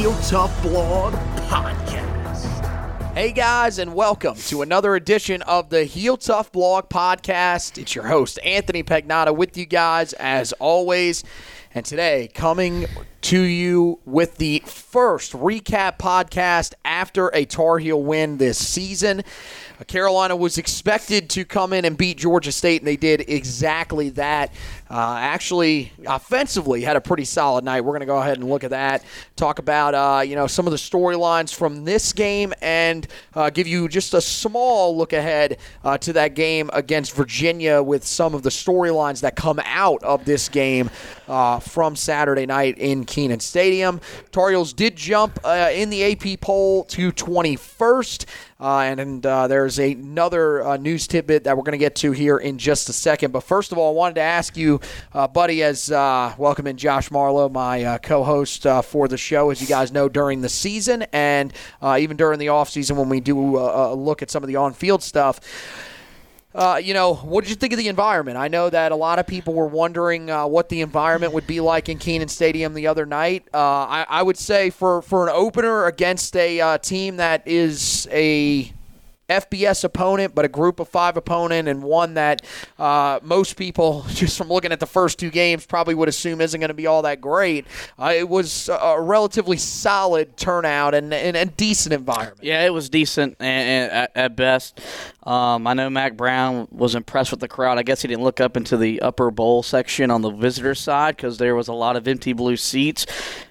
Heel Tough Blog Podcast. Hey guys, and welcome to another edition of the Heel Tough Blog Podcast. It's your host, Anthony Pagnotta, with you guys as always. And today, coming to you with the first recap podcast after a Tar Heel win this season. Carolina was expected to come in and beat Georgia State, and they did exactly that. Uh, actually, offensively, had a pretty solid night. We're going to go ahead and look at that. Talk about uh, you know some of the storylines from this game, and uh, give you just a small look ahead uh, to that game against Virginia with some of the storylines that come out of this game uh, from Saturday night in Kenan Stadium. Tar Heels did jump uh, in the AP poll to 21st. Uh, and, and uh, there's another uh, news tidbit that we're going to get to here in just a second. But first of all, I wanted to ask you, uh, buddy, as uh, welcome in Josh Marlowe, my uh, co-host for the show, as you guys know, during the season and even during the offseason when we do a look at some of the on-field stuff. Uh, you know, what did you think of the environment? I know that a lot of people were wondering uh, what the environment would be like in Kenan Stadium the other night. Uh, I, I, would say for, for an opener against a uh, team that is a FBS opponent, but a group of five opponent, and one that uh, most people, just from looking at the first two games, probably would assume isn't going to be all that great. Uh, it was a relatively solid turnout and, a decent environment. Yeah, it was decent and, and at, at, best. Um, I know Mack Brown was impressed with the crowd. I guess he didn't look up into the upper bowl section on the visitor side because there was a lot of empty blue seats.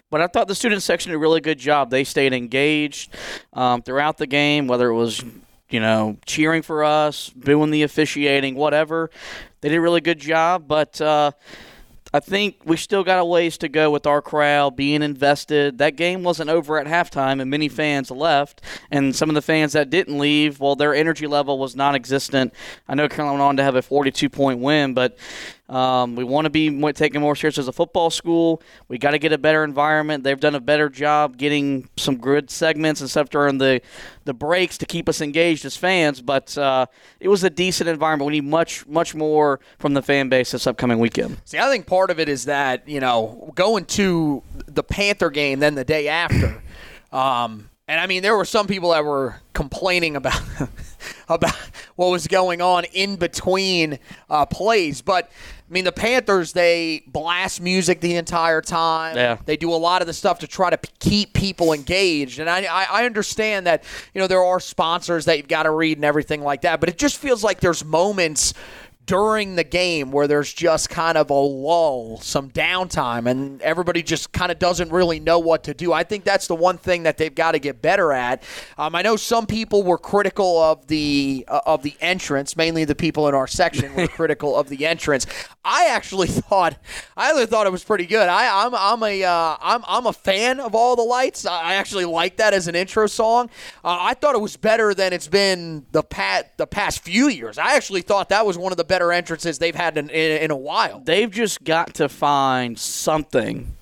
But I thought the student section did a really good job. They stayed engaged um, throughout the game, whether it was you know, cheering for us, doing the officiating, whatever. They did a really good job, but uh, I think we still got a ways to go with our crowd being invested. That game wasn't over at halftime, and many fans left. And some of the fans that didn't leave, well, their energy level was non existent. I know Carolina went on to have a 42 point win, but um, we want to be taken more serious as a football school. We got to get a better environment. They've done a better job getting some good segments and stuff during the the breaks to keep us engaged as fans. But uh, it was a decent environment. We need much much more from the fan base this upcoming weekend. See, I think part of it is that you know going to the Panther game then the day after. Um, and I mean, there were some people that were complaining about about what was going on in between uh, plays, but I mean, the Panthers, they blast music the entire time. Yeah. They do a lot of the stuff to try to p- keep people engaged. And I, I, I understand that, you know, there are sponsors that you've got to read and everything like that, but it just feels like there's moments during the game where there's just kind of a lull, some downtime, and everybody just kind of doesn't really know what to do. I think that's the one thing that they've got to get better at. Um, I know some people were critical of the uh, of the entrance, mainly the people in our section were critical of the entrance. I actually thought I actually thought it was pretty good. I, I'm I'm a uh, I'm I'm a fan of all the lights. I actually like that as an intro song. Uh, I thought it was better than it's been the pat the past few years. I actually thought that was one of the better better entrances they've had in, in, in a while. They've just got to find something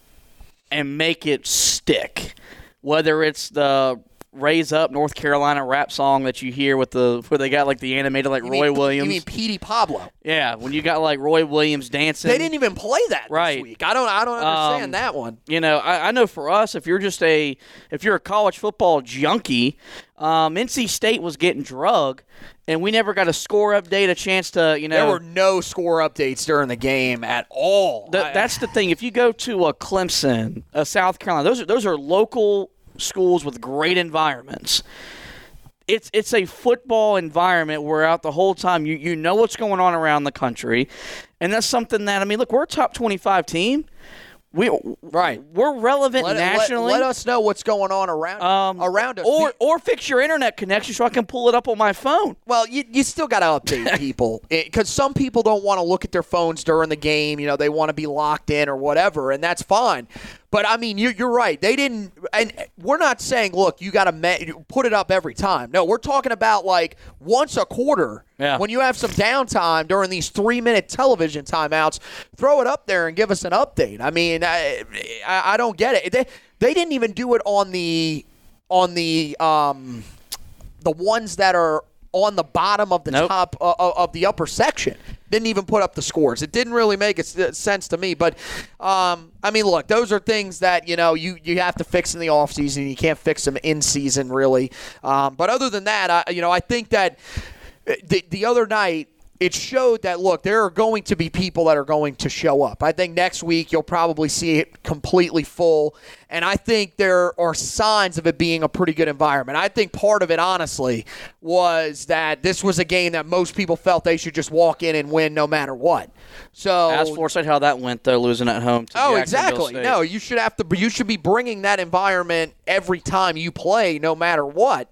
and make it stick. Whether it's the raise up North Carolina rap song that you hear with the where they got like the animated like You Roy mean, Williams. You mean Petey Pablo? yeah, when you got like Roy Williams dancing. They didn't even play that Right. this week. I don't. I don't understand Um, that one. you know, I, I know for us, if you're just a if you're a college football junkie, um, NC State was getting drug, and we never got a score update, a chance to you know. There were no score updates during the game at all. Th- that's the thing. If you go to a Clemson, a South Carolina, those are those are local schools with great environments. It's it's a football environment where out the whole time you you know what's going on around the country, and that's something that I mean. Look, we're a top twenty five team. We Right. We're relevant let, let- nationally. let us know what's going on around um, around us. or or fix your internet connection so I can pull it up on my phone. Well, you, you still got to update people because some people don't want to look at their phones during the game. You know, they want to be locked in or whatever, and that's fine. But I mean, you're, you're right. They didn't, and we're not saying, look, you got to me- put it up every time. No, we're talking about like once a quarter. Yeah. When you have some downtime during these three minute television timeouts, throw it up there and give us an update. I mean, I, I, I don't get it. They, they didn't even do it on the on the um the ones that are on the bottom of the Nope. top uh, uh, of the upper section. Didn't even put up the scores. It didn't really make sense to me. But um, I mean, look, those are things that you know you, you have to fix in the offseason. You can't fix them in season, really. Um, but other than that, I, you know, I think that uh, the the other night it showed that look there are going to be people that are going to show up i think next week you'll probably see it completely full and i think there are signs of it being a pretty good environment i think part of it honestly was that this was a game that most people felt they should just walk in and win no matter what so Ask Foresight how that went though, losing at home. To Oh, exactly. State. No, you should have to. You should be bringing that environment every time you play, no matter what.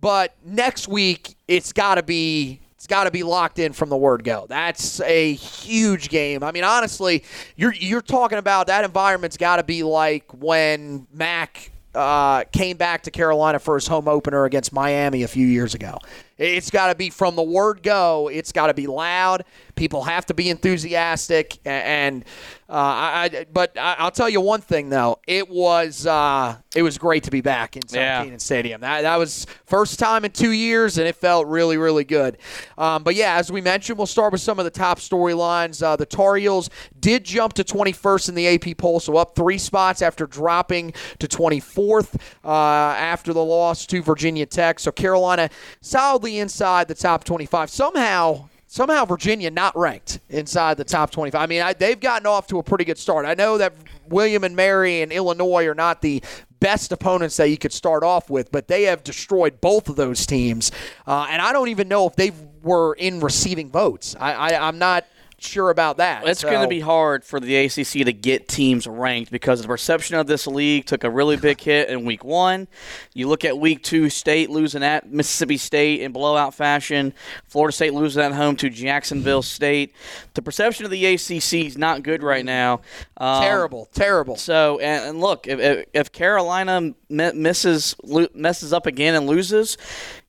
But next week, it's got to be. It's got to be locked in from the word go. That's a huge game. I mean, honestly, you're you're talking about that environment's got to be like when Mack uh, came back to Carolina for his home opener against Miami a few years ago. It's got to be from the word go. It's got to be loud. People have to be enthusiastic, and uh, I, I. But I, I'll tell you one thing though. It was uh, it was great to be back in South Yeah. Kenan Stadium. That that was first time in two years, and it felt really really good. Um, but yeah, as we mentioned, we'll start with some of the top storylines. Uh, the Tar Heels did jump to 21st in the AP poll, so up three spots after dropping to 24th uh, after the loss to Virginia Tech. So Carolina solidly inside the top 25. Somehow. Somehow Virginia not ranked inside the top 25. I mean, I, they've gotten off to a pretty good start. I know that William and Mary and Illinois are not the best opponents that you could start off with, but they have destroyed both of those teams. Uh, and I don't even know if they were in receiving votes. I, I, I'm not sure about that. It's going to be hard for the ACC to get teams ranked because the perception of this league took a really big hit in week one. You look at week two, State losing at Mississippi State in blowout fashion, Florida State losing at home to Jacksonville State. The perception of the ACC is not good right now. Um, terrible, terrible. So, and, and look, if, if, if Carolina misses messes up again and loses,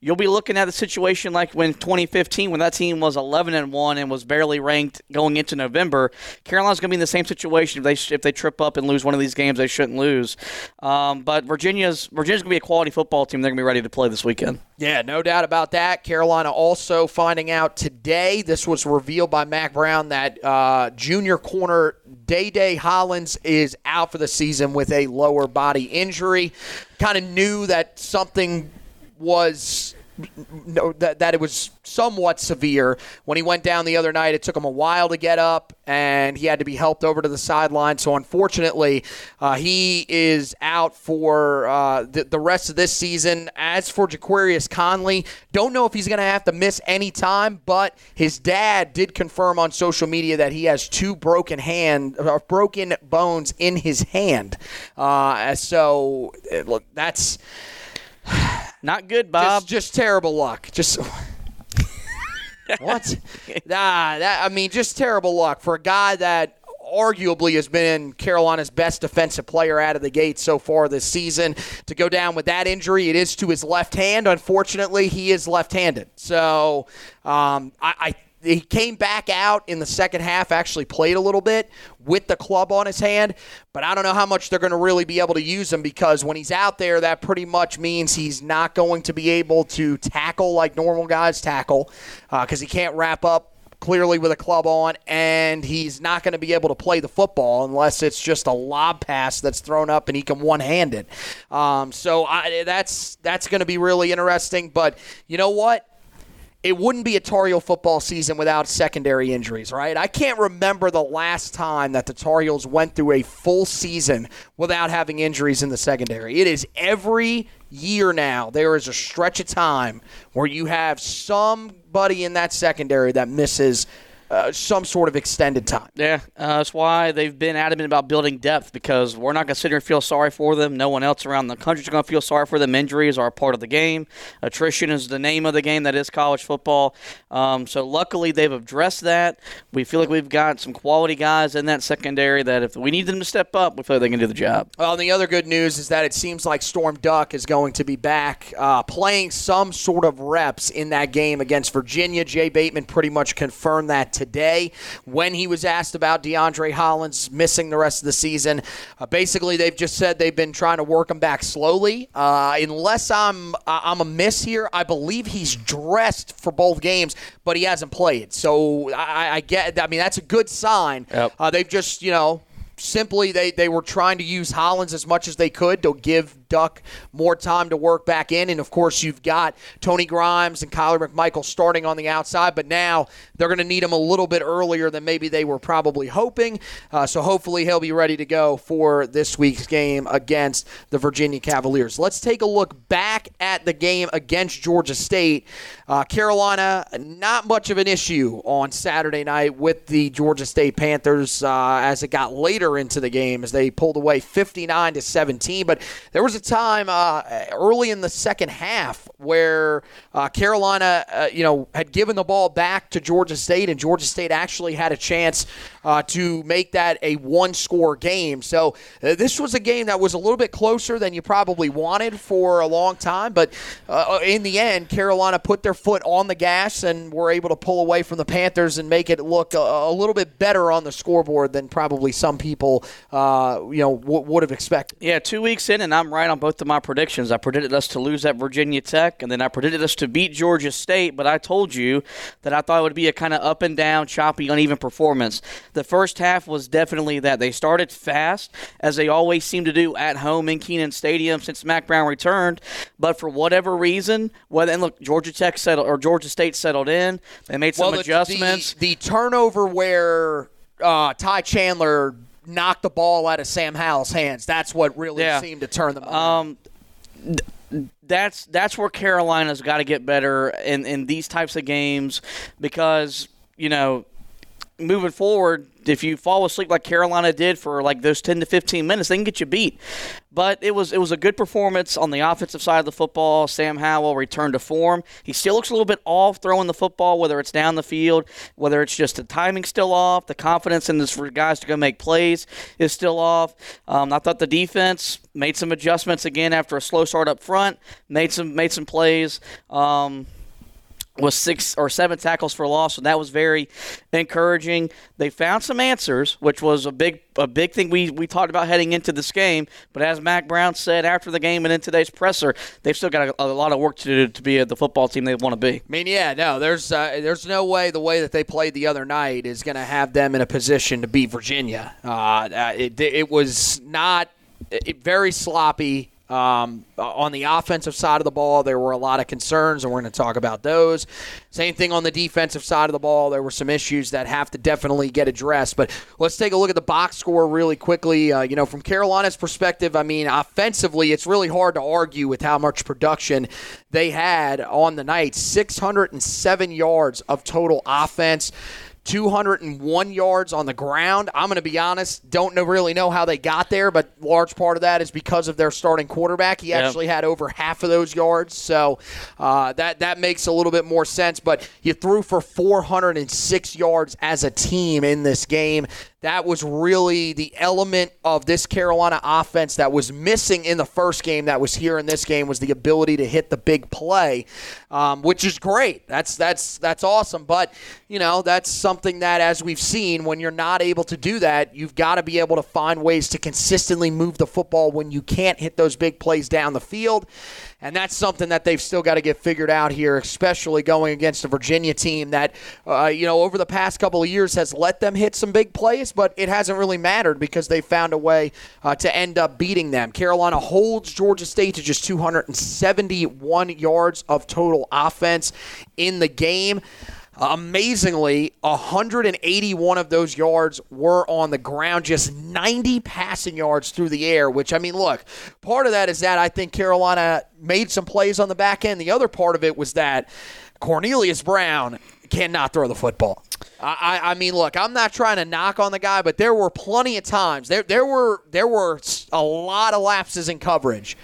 you'll be looking at the situation like when 2015, when that team was 11 and one and was barely ranked going into November. Carolina's going to be in the same situation if they if they trip up and lose one of these games they shouldn't lose. Um, but Virginia's Virginia's going to be a quality football team. They're going to be ready to play this weekend. Yeah, no doubt about that. Carolina also finding out today, this was revealed by Mack Brown, that uh, junior corner Day Day Hollins is out for the season with a lower body injury. Kind of knew that something was. No, that, that it was somewhat severe. When he went down the other night, it took him a while to get up, and he had to be helped over to the sideline. So, unfortunately, uh, he is out for uh, the, the rest of this season. As for Jaquarius Conley, don't know if he's going to have to miss any time, but his dad did confirm on social media that he has two broken hand, uh, broken bones in his hand. Uh, so, uh, look, that's Not good, Bob. just, just terrible luck. Just what? nah, that I mean, just terrible luck for a guy that arguably has been Carolina's best defensive player out of the gate so far this season. To go down with that injury, it is to his left hand. Unfortunately, he is left-handed. So, um, I. I he came back out in the second half, actually played a little bit with the club on his hand, but I don't know how much they're going to really be able to use him because when he's out there, that pretty much means he's not going to be able to tackle like normal guys tackle because uh, he can't wrap up clearly with a club on, and he's not going to be able to play the football unless it's just a lob pass that's thrown up and he can one hand it. Um, so I, that's that's going to be really interesting. But you know what? It wouldn't be a Tar Heel football season without secondary injuries, right? I can't remember the last time that the Tar Heels went through a full season without having injuries in the secondary. It is every year now. There is a stretch of time where you have somebody in that secondary that misses uh, some sort of extended time. Yeah, uh, that's why they've been adamant about building depth because we're not going to sit here and feel sorry for them. No one else around the country is going to feel sorry for them. Injuries are a part of the game. Attrition is the name of the game that is college football. Um, so luckily they've addressed that. We feel like we've got some quality guys in that secondary that if we need them to step up, we feel like they can do the job. Well, and the other good news is that it seems like Storm Duck is going to be back uh, playing some sort of reps in that game against Virginia. Jay Bateman pretty much confirmed that today when he was asked about DeAndre Hollins missing the rest of the season. Uh, basically, they've just said they've been trying to work him back slowly. Uh, unless I'm I'm a miss here, I believe he's dressed for both games, but he hasn't played. So I, I get. I mean, that's a good sign. Yep. Uh, they've just you know simply they, they were trying to use Hollins as much as they could to give Duck more time to work back in. And of course, you've got Tony Grimes and Kyler McMichael starting on the outside, but now they're going to need him a little bit earlier than maybe they were probably hoping. Uh, so hopefully he'll be ready to go for this week's game against the Virginia Cavaliers. Let's take a look back at the game against Georgia State. Uh, Carolina, not much of an issue on Saturday night with the Georgia State Panthers uh, as it got later into the game as they pulled away 59 to 17. But there was a time uh, early in the second half where uh, Carolina, uh, you know, had given the ball back to Georgia State, and Georgia State actually had a chance uh, to make that a one-score game. So uh, this was a game that was a little bit closer than you probably wanted for a long time, but uh, in the end, Carolina put their foot on the gas and were able to pull away from the Panthers and make it look a, a little bit better on the scoreboard than probably some people, you know, w- would have expected. Yeah, two weeks in, and I'm right on both of my predictions. I predicted us to lose at Virginia Tech, and then I predicted us to beat Georgia State. But I told you that I thought it would be a kind of up and down, choppy, uneven performance. The first half was definitely that. They started fast, as they always seem to do at home in Kenan Stadium since Mack Brown returned. But for whatever reason, well, and look, Georgia Tech settled or Georgia State settled in. They made some well, the, adjustments. The, the turnover where uh, Ty Chandler knocked the ball out of Sam Howell's hands. That's what really Yeah. seemed to turn them. Um, th- that's that's where Carolina's got to get better in in these types of games because you know moving forward if you fall asleep like Carolina did for like those 10 to 15 minutes they can get you beat. But it was it was a good performance on the offensive side of the football. Sam Howell returned to form. He still looks a little bit off throwing the football whether it's down the field whether it's just the timing still off the confidence in this for guys to go make plays is still off. Um, I thought the defense made some adjustments again after a slow start up front made some made some plays. Um, was six or seven tackles for loss, and that was very encouraging. They found some answers, which was a big a big thing we, we talked about heading into this game. But as Mack Brown said after the game and in today's presser, they've still got a, a lot of work to do to be the football team they want to be. I mean, yeah, no, there's uh, there's no way the way that they played the other night is going to have them in a position to beat Virginia. Uh, it, it was not it, very sloppy. Um, on the offensive side of the ball, there were a lot of concerns, and we're going to talk about those. Same thing on the defensive side of the ball. There were some issues that have to definitely get addressed. But let's take a look at the box score really quickly. Uh, you know, from Carolina's perspective, I mean, offensively, it's really hard to argue with how much production they had on the night 607 yards of total offense. 201 yards on the ground. I'm going to be honest, don't know, really know how they got there, but large part of that is because of their starting quarterback. He Yep. actually had over half of those yards, so uh, that that makes a little bit more sense. But you threw for 406 yards as a team in this game. That was really the element of this Carolina offense that was missing in the first game that was here in this game was the ability to hit the big play, um, which is great. That's that's that's awesome. But you know that's something that, as we've seen, when you're not able to do that, you've got to be able to find ways to consistently move the football when you can't hit those big plays down the field. And that's something that they've still got to get figured out here, especially going against a Virginia team that, uh, you know, over the past couple of years has let them hit some big plays, but it hasn't really mattered because they found a way uh, to end up beating them. Carolina holds Georgia State to just 271 yards of total offense in the game. Amazingly, 181 of those yards were on the ground, just 90 passing yards through the air, which, I mean, look, part of that is that I think Carolina made some plays on the back end. The other part of it was that Cornelius Brown cannot throw the football. I, I, mean, look, I'm not trying to knock on the guy, but there were plenty of times there there were there were a lot of lapses in coverage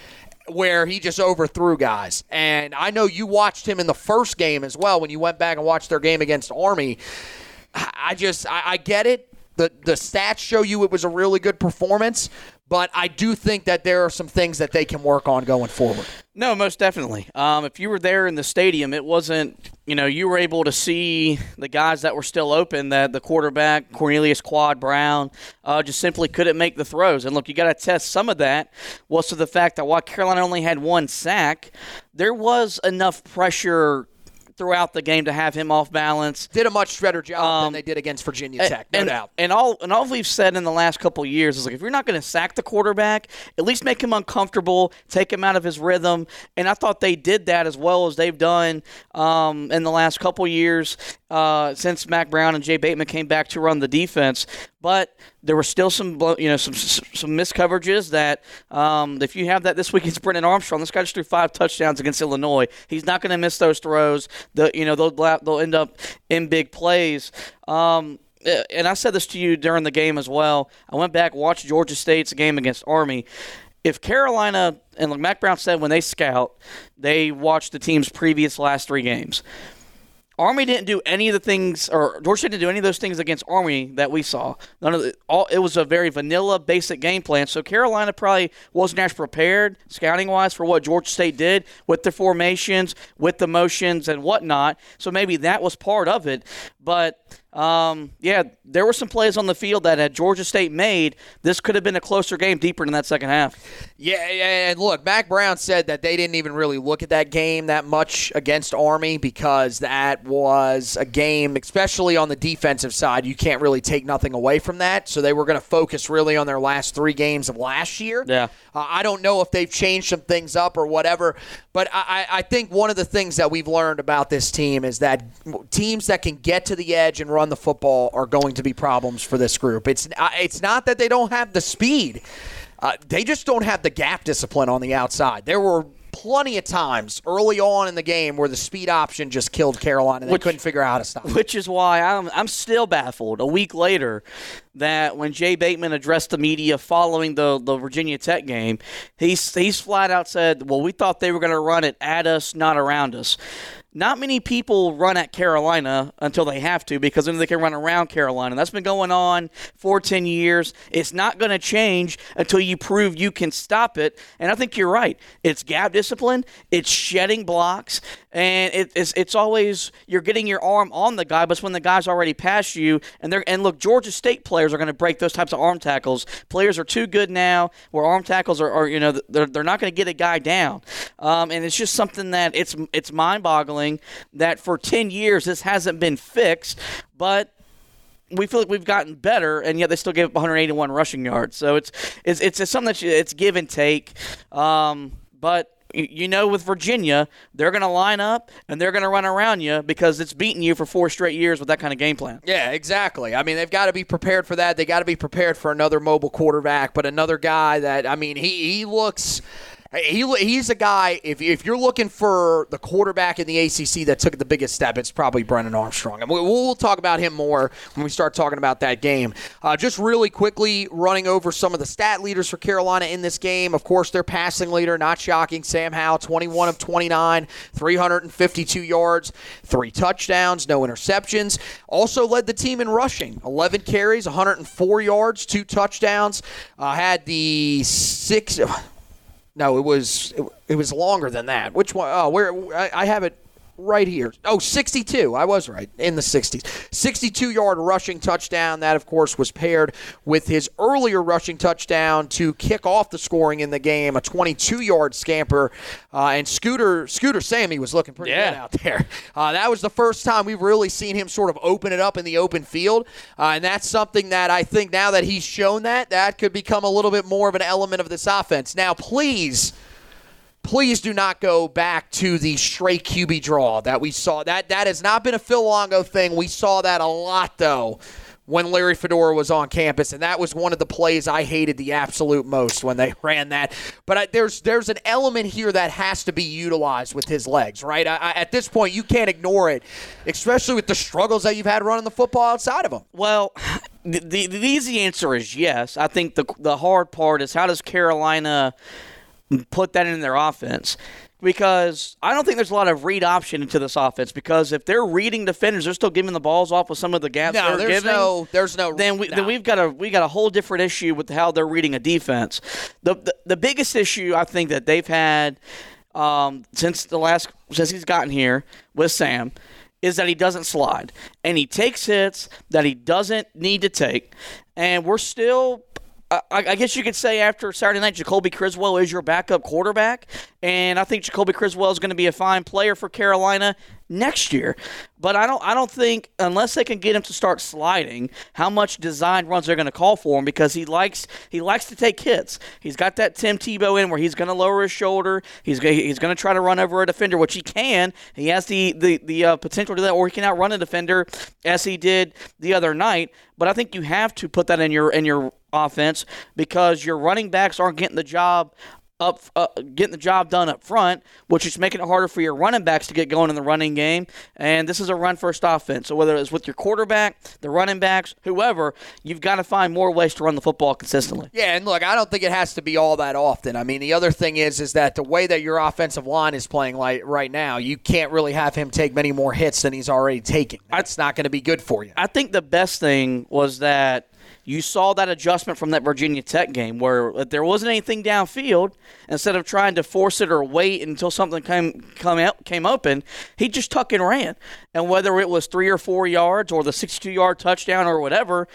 where he just overthrew guys. And I know you watched him in the first game as well when you went back and watched their game against Army. I just I, I get it. The the stats show you it was a really good performance, but I do think that there are some things that they can work on going forward. No, most definitely. Um, if you were there in the stadium, it wasn't, you know, you were able to see the guys that were still open, that the quarterback, Cornelius Quad Brown, uh, just simply couldn't make the throws. And look, you got to test some of that was to the fact that while Carolina only had one sack, there was enough pressure throughout the game to have him off balance. Did a much better job um, than they did against Virginia Tech, no and, doubt. And all and all we've said in the last couple years is like if you're not going to sack the quarterback, at least make him uncomfortable, take him out of his rhythm. And I thought they did that as well as they've done um, in the last couple years uh, since Mack Brown and Jay Bateman came back to run the defense. But there were still some, you know, some some miscoverages that um, if you have that this week against Brennan Armstrong, this guy just threw five touchdowns against Illinois. He's not going to miss those throws. The you know they'll they'll end up in big plays. Um, and I said this to you during the game as well. I went back watched Georgia State's game against Army. If Carolina and like Mack Brown said when they scout, they watch the team's previous last three games. Army didn't do any of the things, or Georgia didn't do any of those things against Army that we saw. None of the, all. It was a very vanilla, basic game plan. So Carolina probably wasn't as prepared scouting wise for what Georgia State did with the formations, with the motions and whatnot. So maybe that was part of it. But um, yeah, there were some plays on the field that had Georgia State made, this could have been a closer game deeper in that second half. Yeah, and look, Mack Brown said that they didn't even really look at that game that much against Army because that was a game, especially on the defensive side, you can't really take nothing away from that. So they were going to focus really on their last three games of last year. Yeah. Uh, I don't know if they've changed some things up or whatever, but I, I think one of the things that we've learned about this team is that teams that can get to the edge and run the football are going to be problems for this group. It's it's not that they don't have the speed. Uh, they just don't have the gap discipline on the outside. There were plenty of times early on in the game where the speed option just killed Carolina and they which, couldn't figure out how to stop. Which is why I'm I'm still baffled a week later that when Jay Bateman addressed the media following the, the Virginia Tech game, he's he's flat out said, "Well, we thought they were going to run it at us, not around us." Not many people run at Carolina until they have to because then they can run around Carolina. That's been going on for 10 years. It's not going to change until you prove you can stop it. And I think you're right. It's gap discipline, it's shedding blocks, and it, it's, it's always you're getting your arm on the guy, but it's when the guy's already past you. And, they're, and look, Georgia State players are going to break those types of arm tackles. Players are too good now where arm tackles are, are you know, they're, they're not going to get a guy down. Um, and it's just something that it's, it's mind boggling that for 10 years this hasn't been fixed, but we feel like we've gotten better, and yet they still gave up 181 rushing yards. So it's it's it's something that you, it's give and take. Um, but you know, with Virginia, they're going to line up and they're going to run around you because it's beaten you for four straight years with that kind of game plan. Yeah, exactly. I mean, they've got to be prepared for that. They got to be prepared for another mobile quarterback, but another guy that I mean, he he looks He, he's a guy, if, if you're looking for the quarterback in the ACC that took the biggest step, it's probably Brennan Armstrong. And we'll, we'll talk about him more when we start talking about that game. Uh, just really quickly running over some of the stat leaders for Carolina in this game. Of course, their passing leader, not shocking, Sam Howell, 21 of 29, 352 yards, three touchdowns, no interceptions. Also led the team in rushing, 11 carries, 104 yards, two touchdowns. Uh, had the six. No, it was it, it was longer than that. Which one? Oh, where I, I have it right here. Oh, 62. I was right in the 60s. 62 yard rushing touchdown. That, of course, was paired with his earlier rushing touchdown to kick off the scoring in the game, a 22 yard scamper. Uh, and Scooter Scooter Sammy was looking pretty Yeah. good out there. Uh, that was the first time we've really seen him sort of open it up in the open field. Uh, and that's something that I think now that he's shown that, that could become a little bit more of an element of this offense. Now, please please do not go back to the straight QB draw that we saw. That that has not been a Phil Longo thing. We saw that a lot though when Larry Fedora was on campus, and that was one of the plays I hated the absolute most when they ran that. But I, there's there's an element here that has to be utilized with his legs, right? I, I, at this point, you can't ignore it, especially with the struggles that you've had running the football outside of him. Well, the, the, the easy answer is yes. I think the the hard part is how does Carolina put that in their offense? Because I don't think there's a lot of read option into this offense. Because if they're reading defenders, they're still giving the balls off with some of the gaps No, they're there's giving. no- there's no- Then we no. then we've got a we got a whole different issue with how they're reading a defense. The the, the biggest issue I think that they've had um, since the last since he's gotten here with Sam is that he doesn't slide and he takes hits that he doesn't need to take, and we're still. I, guess you could say after Saturday night, Jacoby Criswell is your backup quarterback, and I think Jacoby Criswell is going to be a fine player for Carolina next year. But I don't, I don't think unless they can get him to start sliding, how much design runs they're going to call for him because he likes, he likes to take hits. He's got that Tim Tebow in where he's going to lower his shoulder, he's he's going to try to run over a defender, which he can. He has the the the uh, potential to do that, or he can outrun a defender as he did the other night. But I think you have to put that in your in your offense because your running backs aren't getting the job up uh, getting the job done up front, which is making it harder for your running backs to get going in the running game. And this is a run first offense. So whether it's with your quarterback, the running backs, whoever, you've got to find more ways to run the football consistently. Yeah, and look, I don't think it has to be all that often. I mean, the other thing is is that the way that your offensive line is playing like right now, you can't really have him take many more hits than he's already taking. That's not going to be good for you. I think the best thing was that you saw that adjustment from that Virginia Tech game where there wasn't anything downfield, instead of trying to force it or wait until something came come out, came open, he just tuck and ran. And whether it was three or four yards or the 62 yard touchdown or whatever,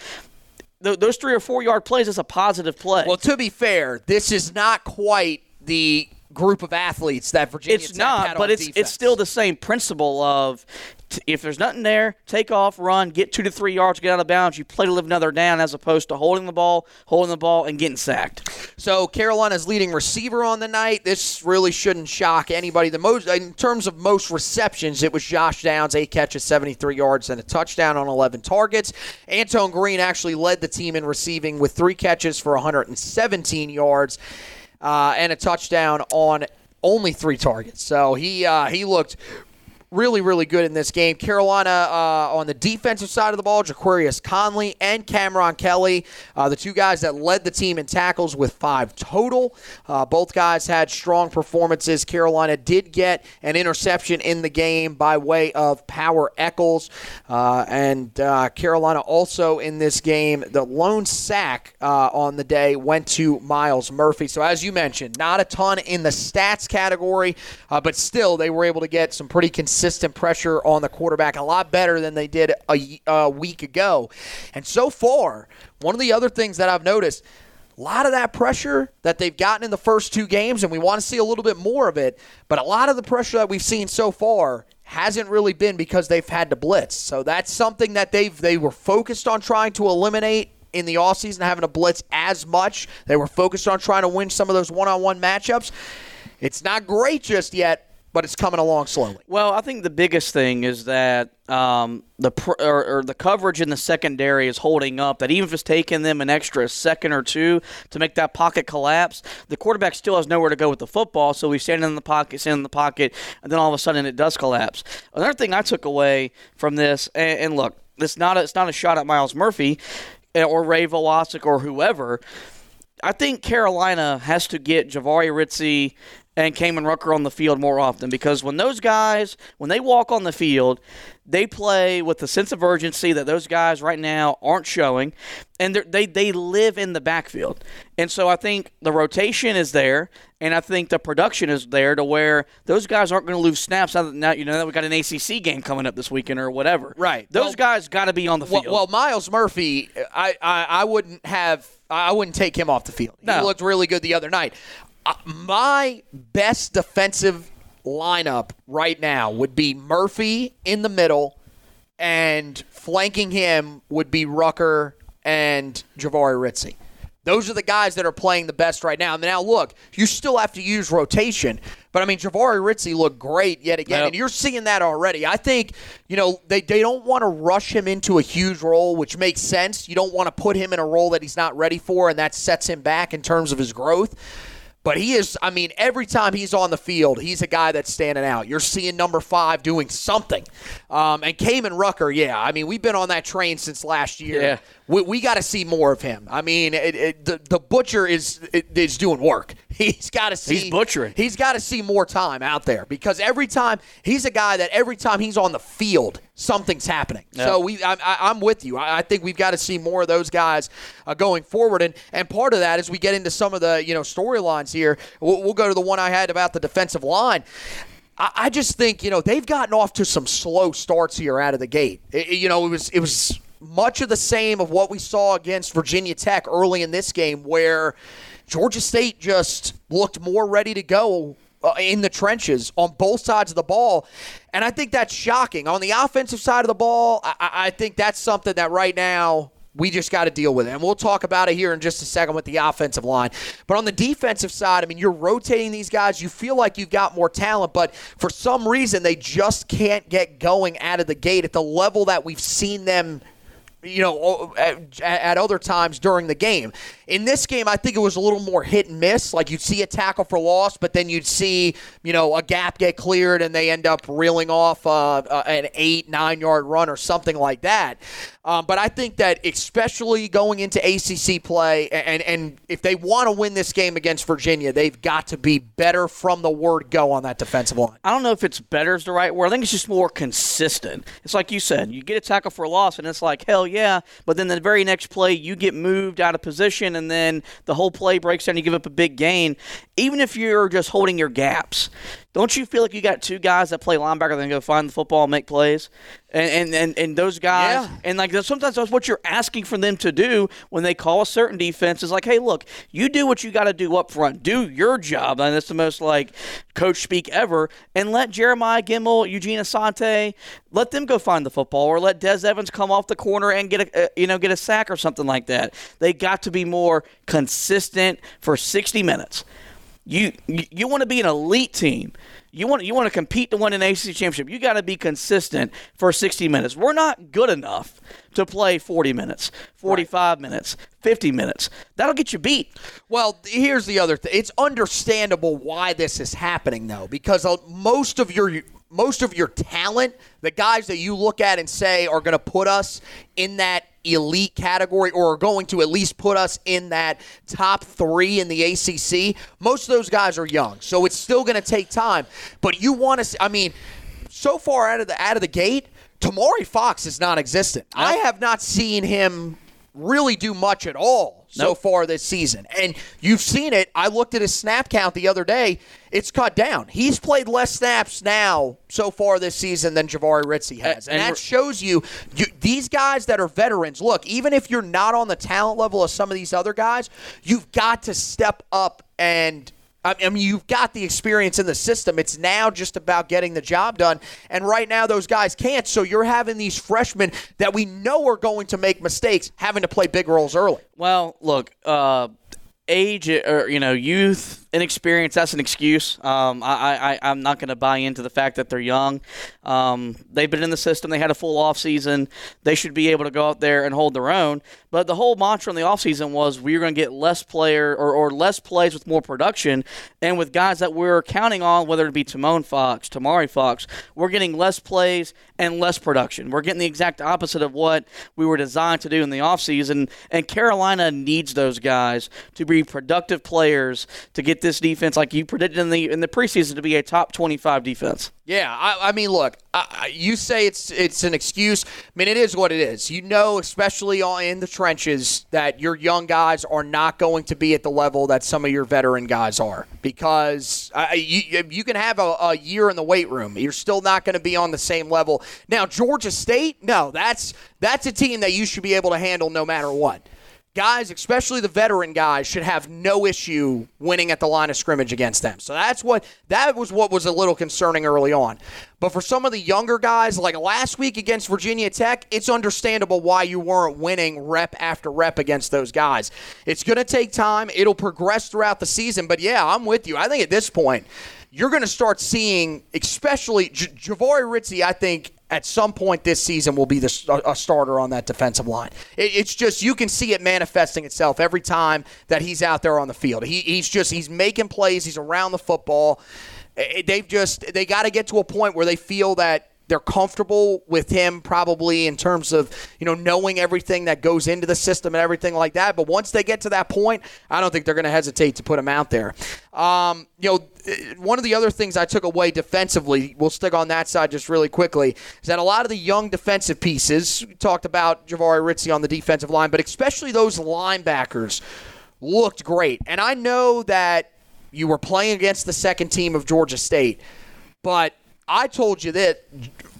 th- those three or four yard plays is a positive play. Well, to be fair, this is not quite the group of athletes that Virginia it's Tech not, had but it's defense. it's still the same principle of t- if there's nothing there, take off, run, get two to three yards, get out of bounds. You play to live another down as opposed to holding the ball, holding the ball, and getting sacked. So Carolina's leading receiver on the night. This really shouldn't shock anybody. The most in terms of most receptions, it was Josh Downs, eight catches, 73 yards, and a touchdown on 11 targets. Antoine Green actually led the team in receiving with three catches for 117 yards uh, and a touchdown on only three targets. So he uh, he looked really, really good in this game. Carolina uh, on the defensive side of the ball, Jaquarius Conley and Cameron Kelly, uh, the two guys that led the team in tackles with five total. Uh, both guys had strong performances. Carolina did get an interception in the game by way of Power Echols. Uh, and uh, Carolina also in this game, the lone sack uh, on the day went to Myles Murphy. So, as you mentioned, not a ton in the stats category, but still they were able to get some pretty consistent pressure on the quarterback, a lot better than they did a week ago. And so far, one of the other things that I've noticed. A lot of that pressure that they've gotten in the first two games, and we want to see a little bit more of it, but a lot of the pressure that we've seen so far hasn't really been because they've had to blitz. So that's something that they've they were focused on trying to eliminate in the offseason, having to blitz as much. They were focused on trying to win some of those one-on-one matchups. It's not great just yet, but it's coming along slowly. Well, I think the biggest thing is that um, the pr- or, or the coverage in the secondary is holding up. That even if it's taking them an extra second or two to make that pocket collapse, the quarterback still has nowhere to go with the football. So we stand in the pocket, stand in the pocket, and then all of a sudden it does collapse. Another thing I took away from this, and, and look, it's not a, it's not a shot at Myles Murphy eh, or Ray Vohasek or whoever. I think Carolina has to get Jahvaree Ritzie and Kaimon Rucker on the field more often because when those guys, when they walk on the field, they play with a sense of urgency that those guys right now aren't showing, and they they live in the backfield. And so I think the rotation is there, and I think the production is there to where those guys aren't going to lose snaps. Now you know that we got an ACC game coming up this weekend or whatever. Right. Those Well- guys got to be on the field. well, Myles Murphy, I, I, I wouldn't have, I wouldn't take him off the field. He looked really good the other night. Uh, my best defensive lineup right now would be Murphy in the middle, and flanking him would be Rucker and Jahvaree Ritzie. Those are the guys that are playing the best right now. And Now, look, you still have to use rotation, but I mean, Jahvaree Ritzie looked great yet again, Yep. and you're seeing that already. I think, you know, they, they don't want to rush him into a huge role, which makes sense. You don't want to put him in a role that he's not ready for, and that sets him back in terms of his growth. But he is, I mean, every time he's on the field, he's a guy that's standing out. You're seeing number five doing something. Um, and Kaimon Rucker, yeah, I mean, we've been on that train since last year. Yeah. We, we got to see more of him. I mean, it, it, the, the butcher is it, is doing work. He's got to see. He's butchering. He's got to see more time out there because every time he's a guy that every time he's on the field, something's happening. So we, I, I, I'm with you. I, I think we've got to see more of those guys uh, going forward, and and part of that as we get into some of the you know storylines here. We'll, we'll go to the one I had about the defensive line. I I just think you know they've gotten off to some slow starts here out of the gate. It- you know, it was it was much of the same of what we saw against Virginia Tech early in this game, where Georgia State just looked more ready to go uh, in the trenches on both sides of the ball, and I think that's shocking. On the offensive side of the ball, I, I think that's something that right now we just got to deal with it. And we'll talk about it here in just a second with the offensive line. But on the defensive side, I mean, you're rotating these guys. You feel like you've got more talent, but for some reason, they just can't get going out of the gate at the level that we've seen them you know, at, at other times during the game. In this game, I think it was a little more hit and miss. Like you'd see a tackle for loss, but then you'd see, you know, a gap get cleared and they end up reeling off uh, uh, an eight, nine yard run or something like that. Um, but I think that especially going into ACC play, and, and if they want to win this game against Virginia, they've got to be better from the word go on that defensive line. I don't know if it's better is the right word. I think it's just more consistent. It's like you said, you get a tackle for a loss, and it's like hell yeah. But then the very next play, you get moved out of position, and then the whole play breaks down. You give up a big gain. Even if you're just holding your gaps, don't you feel like you got two guys that play linebacker that go find the football and make plays? And and and, and those guys, Yeah. and like sometimes that's what you're asking for them to do when they call a certain defense. Is like, hey, look, you do what you got to do up front. Do your job, and that's the most like coach speak ever. And let Jeremiah Gemmel, Eugene Asante, let them go find the football, or let Des Evans come off the corner and get a, uh, you know get a sack or something like that. They got to be more consistent for 60 minutes. You you, want to be an elite team. You want you want to compete to win an ACC championship. You got to be consistent for 60 minutes. We're not good enough to play 40 minutes, 45 minutes, 50 minutes. That'll get you beat. Well, here's the other thing. It's understandable why this is happening, though, because uh, most of your most of your talent, the guys that you look at and say are going to put us in that elite category or are going to at least put us in that top three in the ACC, most of those guys are young, so it's still going to take time. But you want to, I mean, so far out of the out of the gate, Tamari Fox is non-existent. I have not seen him really do much at all so Nope. far this season. And you've seen it. I looked at his snap count the other day. It's cut down. He's played less snaps now so far this season than Jahvaree Ritzie has. And, and that shows you, you these guys that are veterans, look, even if you're not on the talent level of some of these other guys, you've got to step up and I mean, you've got the experience in the system. It's now just about getting the job done. And right now, those guys can't. So you're having these freshmen that we know are going to make mistakes having to play big roles early. Well, look, uh, age or you know youth inexperience that's an excuse. Um, I, I, i'm not going to buy into the fact that they're young. Um, they've been in the system. They had a full off season. They should be able to go out there and hold their own. But the whole mantra in the offseason was we are going to get less player or, or less plays with more production. And with guys that we're counting on whether it be Tomon Fox tamari Fox we're getting less plays and less production. We're getting the exact opposite of what we were designed to do in the offseason and carolina needs those guys to be productive players to get this defense, like you predicted in the in the preseason, to be a top twenty-five defense. Yeah, I, I mean, look, I, you say it's it's an excuse. I mean, it is what it is. You know, especially in the trenches, that your young guys are not going to be at the level that some of your veteran guys are because uh, you you can have a, a year in the weight room. You're still not going to be on the same level. Now, Georgia State, no, that's that's a team that you should be able to handle no matter what guys, especially the veteran guys, should have no issue winning at the line of scrimmage against them. So that's what that was what was a little concerning early on. But for some of the younger guys, like last week against Virginia Tech, it's understandable why you weren't winning rep after rep against those guys. It's going to take time. It'll progress throughout the season. But yeah, I'm with you. I think at this point, you're going to start seeing, especially J- Jahvaree Ritzie, I think at some point this season will be the, a starter on that defensive line. It, it's just you can see it manifesting itself every time that he's out there on the field. He, he's just he's making plays. He's around the football. Eh, eh, they've just they got to get to a point where they feel that they're comfortable with him probably in terms of you know knowing everything that goes into the system and everything like that. But once they get to that point i don't think they're going to hesitate to put him out there. Um, you know one of the other things i took away defensively we'll stick on that side just really quickly is that a lot of the young defensive pieces we talked about Jahvaree Ritzie on the defensive line but especially those linebackers looked great. And i know that you were playing against the second team of georgia state but I told you that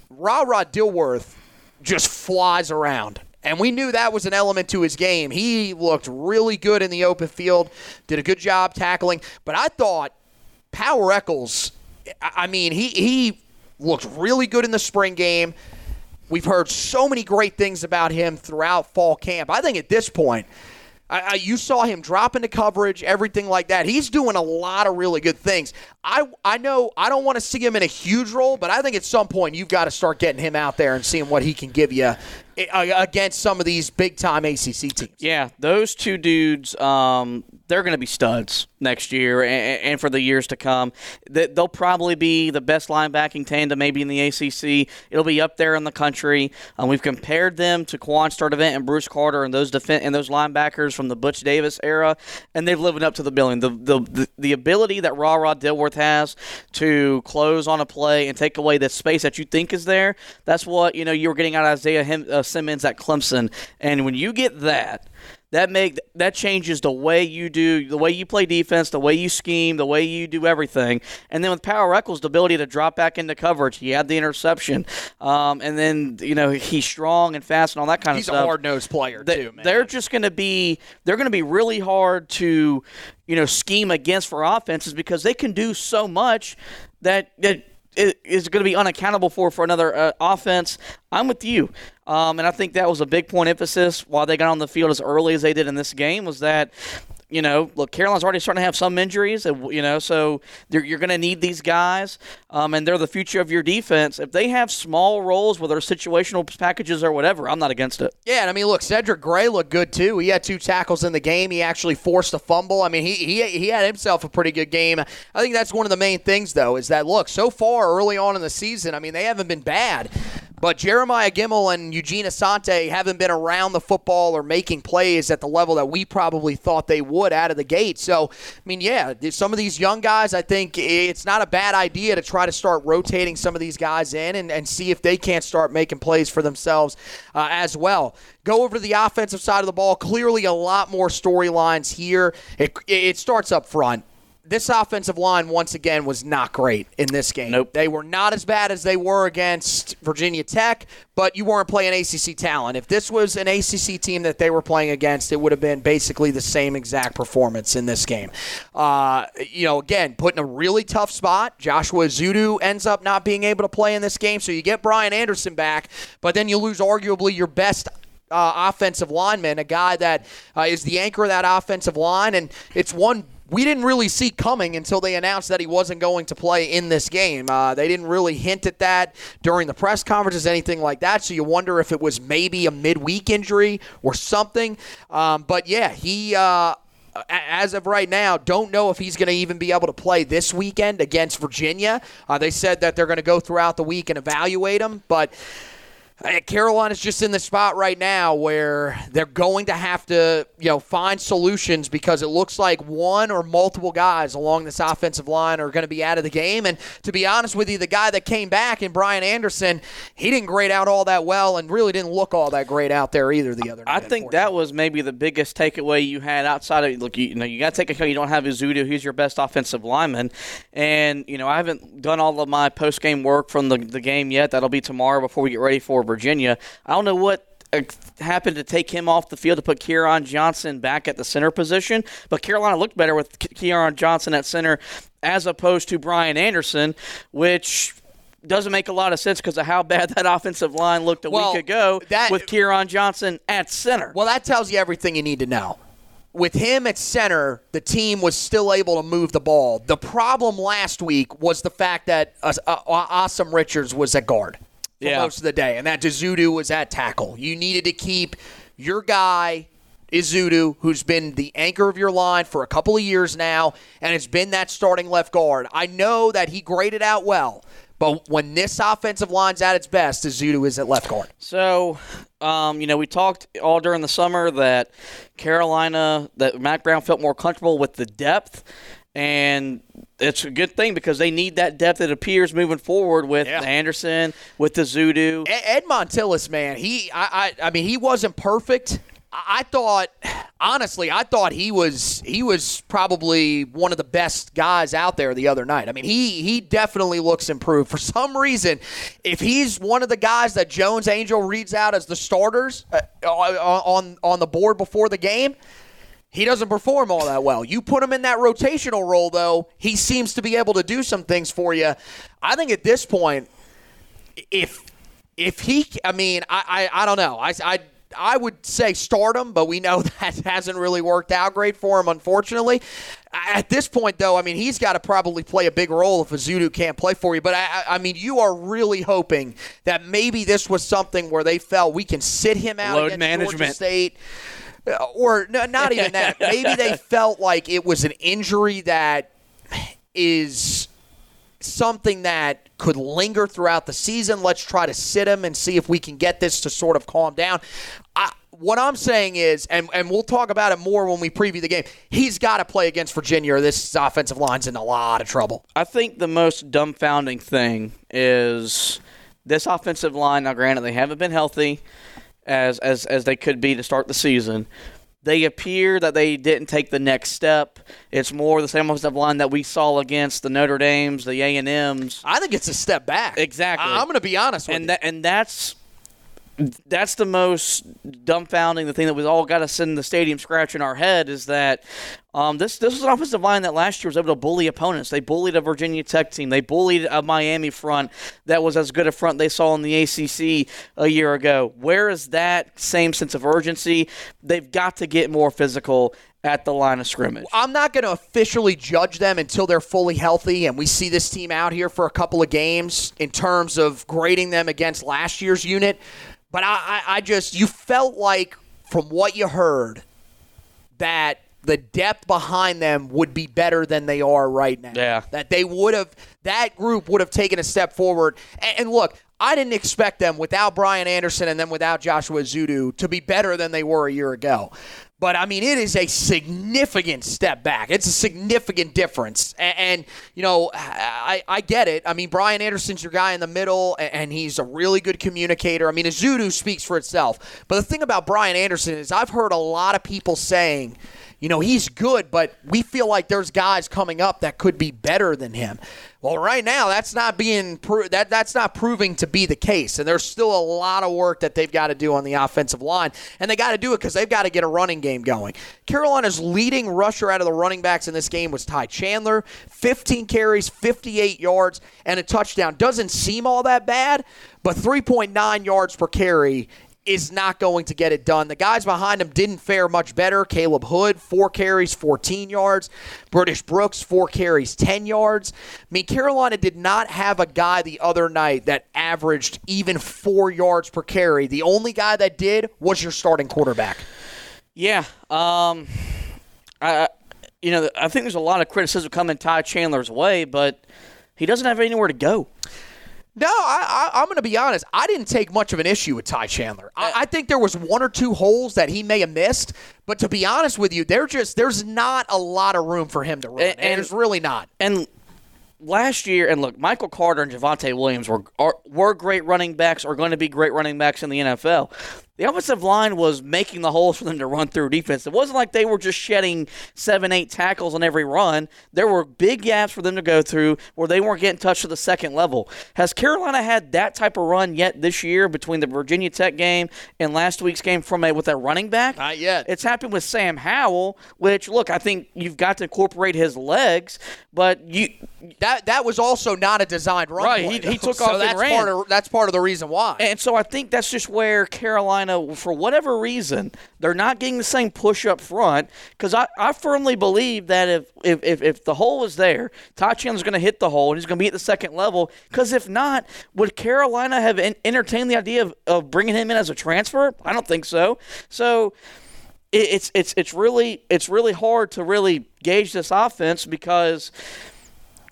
Ra Ra Dillworth just flies around. And we knew that was an element to his game. He looked really good in the open field, did a good job tackling. But I thought Power Echols, I mean, he, he looked really good in the spring game. We've heard so many great things about him throughout fall camp. I think at this point, I, I, you saw him drop into coverage, everything like that. He's doing a lot of really good things. I I know I don't want to see him in a huge role, but I think at some point you've got to start getting him out there and seeing what he can give you eh, against some of these big time ACC teams. Yeah, those two dudes, um, they're going to be studs next year and, and, for the years to come. They'll probably be the best linebacking tandem maybe in the ACC. It'll be up there in the country. Um, we've compared them to Quan Sturdivant and Bruce Carter and those defense and those linebackers from the Butch Davis era, and they've lived up to the billing. The the, the, the ability that Ra Ra Dillworth has to close on a play and take away the space that you think is there. That's what you know you were getting out of Isaiah uh, Simmons at Clemson, and when you get that that make that changes the way you do the way you play defense, the way you scheme, the way you do everything. And then with Power Echols, the ability to drop back into coverage, he had the interception, um, and then you know he's strong and fast and all that kind he's of stuff. He's a hard nosed player they, too. Man. They're just going to be they're going to be really hard to you know scheme against for offenses because they can do so much that that is going to be unaccountable for for another uh, offense. I'm with you, um, and I think that was a big point emphasis why they got on the field as early as they did in this game was that you know, look, Carolina's already starting to have some injuries, you know, so you're going to need these guys, um, and they're the future of your defense. If they have small roles, whether situational packages or whatever, I'm not against it. Yeah, and I mean, look, Cedric Gray looked good too. He had two tackles in the game. He actually forced a fumble. I mean, he he he had himself a pretty good game. I think that's one of the main things, though, is that look, so far early on in the season, I mean, they haven't been bad. But Jeremiah Gemmel and Eugene Asante haven't been around the football or making plays at the level that we probably thought they would out of the gate. So, I mean, yeah, some of these young guys, I think it's not a bad idea to try to start rotating some of these guys in and, and see if they can't start making plays for themselves uh, as well. Go over to the offensive side of the ball. Clearly, a lot more storylines here. It, it starts up front this offensive line once again was not great in this game. Nope. They were not as bad as they were against Virginia Tech, but you weren't playing ACC talent. If this was an ACC team that they were playing against, it would have been basically the same exact performance in this game. Uh, you know, again, put in a really tough spot. Joshua Ezeudu ends up not being able to play in this game, so you get Brian Anderson back, but then you lose arguably your best uh, offensive lineman, a guy that uh, is the anchor of that offensive line, and it's one we didn't really see coming until they announced that he wasn't going to play in this game. Uh, they didn't really hint at that during the press conferences, anything like that. So you wonder if it was maybe a midweek injury or something. Um, but yeah, he. Uh, as of right now, don't know if he's going to even be able to play this weekend against Virginia. Uh, they said that they're going to go throughout the week and evaluate him, but Carolina's just in the spot right now where they're going to have to, you know, find solutions because it looks like one or multiple guys along this offensive line are going to be out of the game. And to be honest with you, the guy that came back in Brian Anderson, he didn't grade out all that well and really didn't look all that great out there either the other night. I think that was maybe the biggest takeaway you had outside of look. You, you know, you got to take account you don't have Ezeudu, who's your best offensive lineman, and you know I haven't done all of my post game work from the the game yet. That'll be tomorrow before we get ready for Virginia. I don't know what uh, happened to take him off the field to put Kieran Johnson back at the center position, but Carolina looked better with Kieran Johnson at center as opposed to Brian Anderson, which doesn't make a lot of sense because of how bad that offensive line looked a well, week ago that, with Kieran Johnson at center. Well, that tells you everything you need to know. With him at center, the team was still able to move the ball. The problem last week was the fact that uh, uh, Asim Richards was at guard for yeah. most of the day, and that Ezeudu was at tackle. You needed to keep your guy Ezeudu, who's been the anchor of your line for a couple of years now, and it's been that starting left guard. I know that he graded out well, but when this offensive line's at its best, Ezeudu is at left guard. So, um, you know, we talked all during the summer that Carolina, that Mack Brown felt more comfortable with the depth and it's a good thing because they need that depth. It appears moving forward with Yeah. Anderson, with the Zudu. Ed- Montilus, man, he, I, I, I mean, he wasn't perfect. I I thought, honestly, I thought he was he was probably one of the best guys out there the other night. I mean, he he definitely looks improved. For some reason, if he's one of the guys that Jones Angell reads out as the starters uh, on on the board before the game, he doesn't perform all that well. You put him in that rotational role, though, he seems to be able to do some things for you. I think at this point, if if he, I mean, I I, I don't know. I, I I would say start him, but we know that hasn't really worked out great for him, unfortunately. At this point, though, I mean, he's got to probably play a big role if Ezeudu can't play for you. But I, I mean, you are really hoping that maybe this was something where they felt we can sit him out Load against management. Georgia State. Uh, Or no, not even that. Maybe they felt like it was an injury that is something that could linger throughout the season. Let's try to sit him and see if we can get this to sort of calm down. I, what I'm saying is, and, and we'll talk about it more when we preview the game, he's got to play against Virginia or this offensive line's in a lot of trouble. I think the most dumbfounding thing is this offensive line. Now, granted, they haven't been healthy as as as they could be to start the season. They appear that they didn't take the next step. It's more the same offensive line that we saw against the Notre Dames, the A and M's. I think it's a step back. Exactly. I, am going to be honest with and you. that and that's that's the most dumbfounding. The thing that we all got to send the stadium scratching our head is that um, this this was an offensive line that last year was able to bully opponents. They bullied a Virginia Tech team. They bullied a Miami front that was as good a front they saw in the ACC a year ago. Where is that same sense of urgency? They've got to get more physical at the line of scrimmage. I'm not going to officially judge them until they're fully healthy and we see this team out here for a couple of games in terms of grading them against last year's unit. But I, I, I just, you felt like from what you heard that the depth behind them would be better than they are right now. Yeah. That they would have, that group would have taken a step forward. And, and look, I didn't expect them without Brian Anderson and then without Joshua Ezeudu to be better than they were a year ago. But I mean, it is a significant step back. It's a significant difference. And, and you know, I, I get it. I mean, Brian Anderson's your guy in the middle, and, and he's a really good communicator. I mean, Ezeudu speaks for itself. But the thing about Brian Anderson is I've heard a lot of people saying, you know, he's good, but we feel like there's guys coming up that could be better than him. Well, right now that's not being pro- that that's not proving to be the case, and there's still a lot of work that they've got to do on the offensive line, and they got to do it because they've got to get a running game going. Carolina's leading rusher out of the running backs in this game was Ty Chandler, 15 carries, 58 yards, and a touchdown. Doesn't seem all that bad, but 3.9 yards per carry is not going to get it done. The guys behind him didn't fare much better. Caleb Hood, four carries, 14 yards. British Brooks, four carries, 10 yards. I mean, Carolina did not have a guy the other night that averaged even four yards per carry. The only guy that did was your starting quarterback. Yeah. Um, I, you know, I think there's a lot of criticism coming Ty Chandler's way, but he doesn't have anywhere to go. No, I, I, am going to be honest. I didn't take much of an issue with Ty Chandler. I, I, think there was one or two holes that he may have missed, but to be honest with you, there just there's not a lot of room for him to run. And, and there's really not. And last year, and look, Michael Carter and Javonte Williams were are, were great running backs, are going to be great running backs in the NFL the offensive line was making the holes for them to run through defense. It wasn't like they were just shedding seven, eight tackles on every run. There were big gaps for them to go through where they weren't getting touched to the second level. Has Carolina had that type of run yet this year between the Virginia Tech game and last week's game from a with a running back? Not yet. It's happened with Sam Howell, which look, I think you've got to incorporate his legs, but you that that was also not a designed run. Right, play, he, he, took so off that's and ran. Part of, that's part of the reason why. And so I think that's just where Carolina, for whatever reason, they're not getting the same push up front. Because I, I firmly believe that if, if, if, if the hole is there, Chandler's going to hit the hole and he's going to be at the second level. Because if not, would Carolina have entertained the idea of, of bringing him in as a transfer? I don't think so. So it's it's it's really it's really hard to really gauge this offense because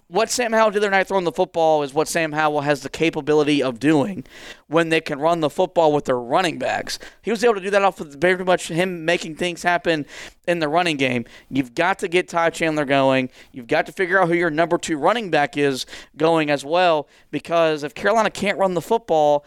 what Sam Howell did the other night throwing the football is what Sam Howell has the capability of doing when they can run the football with their running backs. He was able to do that off of very much him making things happen in the running game. You've got to get Ty Chandler going. You've got to figure out who your number two running back is going as well because if Carolina can't run the football,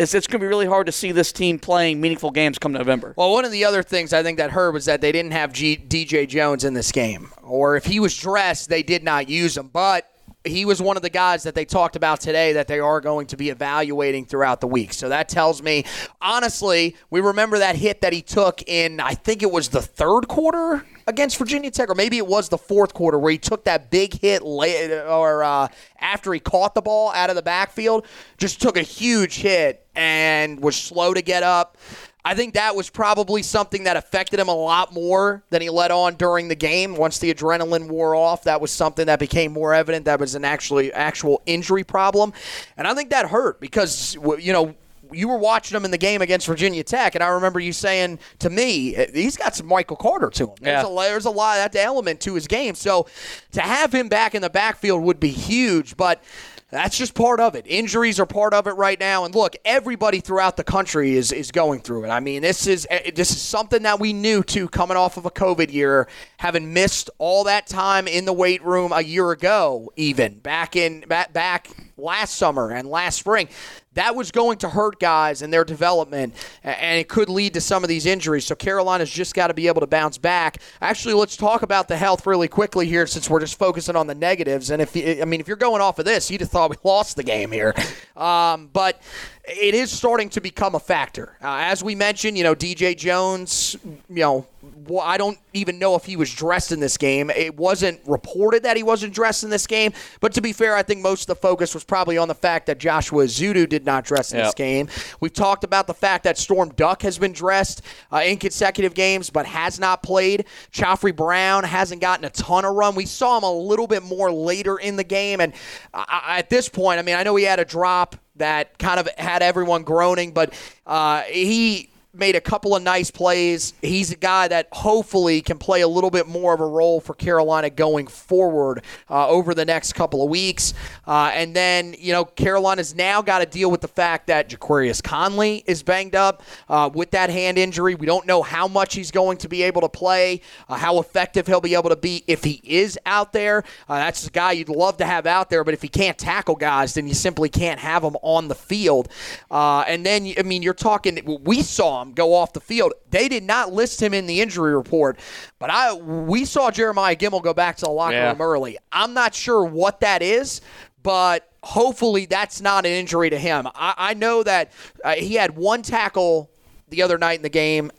it's, it's going to be really hard to see this team playing meaningful games come November. Well, one of the other things I think that hurt was that they didn't have G- DJ Jones in this game, or if he was dressed, they did not use him. But he was one of the guys that they talked about today that they are going to be evaluating throughout the week. So that tells me, honestly, we remember that hit that he took in, I think it was the third quarter against Virginia Tech, or maybe it was the fourth quarter where he took that big hit late, or uh, after he caught the ball out of the backfield, just took a huge hit and was slow to get up. I think that was probably something that affected him a lot more than he let on during the game. Once the adrenaline wore off, that was something that became more evident. That was an actually actual injury problem, and I think that hurt because you know you were watching him in the game against Virginia Tech, and I remember you saying to me, eh, he's got some Michael Carter to him. There's, yeah. a, there's a lot of that element to his game. So to have him back in the backfield would be huge, but that's just part of it. Injuries are part of it right now. And look, everybody throughout the country is is going through it. I mean, this is eh, this is something that we knew too coming off of a COVID year, having missed all that time in the weight room a year ago, even back in back, back last summer and last spring that was going to hurt guys and their development, and it could lead to some of these injuries. So Carolina's just got to be able to bounce back. Actually, let's talk about the health really quickly here, since we're just focusing on the negatives. And if I mean, if you're going off of this, you'd have thought we lost the game here, um, but it is starting to become a factor. Uh, as we mentioned, you know, DJ Jones, you know well, I don't even know if he was dressed in this game. It wasn't reported that he wasn't dressed in this game. But to be fair, I think most of the focus was probably on the fact that Joshua Ezeudu did not dress in yep. this game. We've talked about the fact that Storm Duck has been dressed uh, in consecutive games but has not played. Khafre Brown hasn't gotten a ton of run. We saw him a little bit more later in the game. And at this point, I mean, I know he had a drop that kind of had everyone groaning, but uh, he made a couple of nice plays. He's a guy that hopefully can play a little bit more of a role for Carolina going forward uh, over the next couple of weeks. Uh, and then, you know, Carolina's now got to deal with the fact that Ja'Qurious Conley is banged up uh, with that hand injury. We don't know how much he's going to be able to play, uh, how effective he'll be able to be if he is out there. Uh, that's a guy you'd love to have out there, but if he can't tackle guys, then you simply can't have him on the field. Uh, and then, I mean, you're talking, we saw go off the field. They did not list him in the injury report, but I we saw Jeremiah Gemmel go back to the locker yeah. room early. I'm not sure what that is, but hopefully that's not an injury to him. I, I know that uh, he had one tackle the other night in the game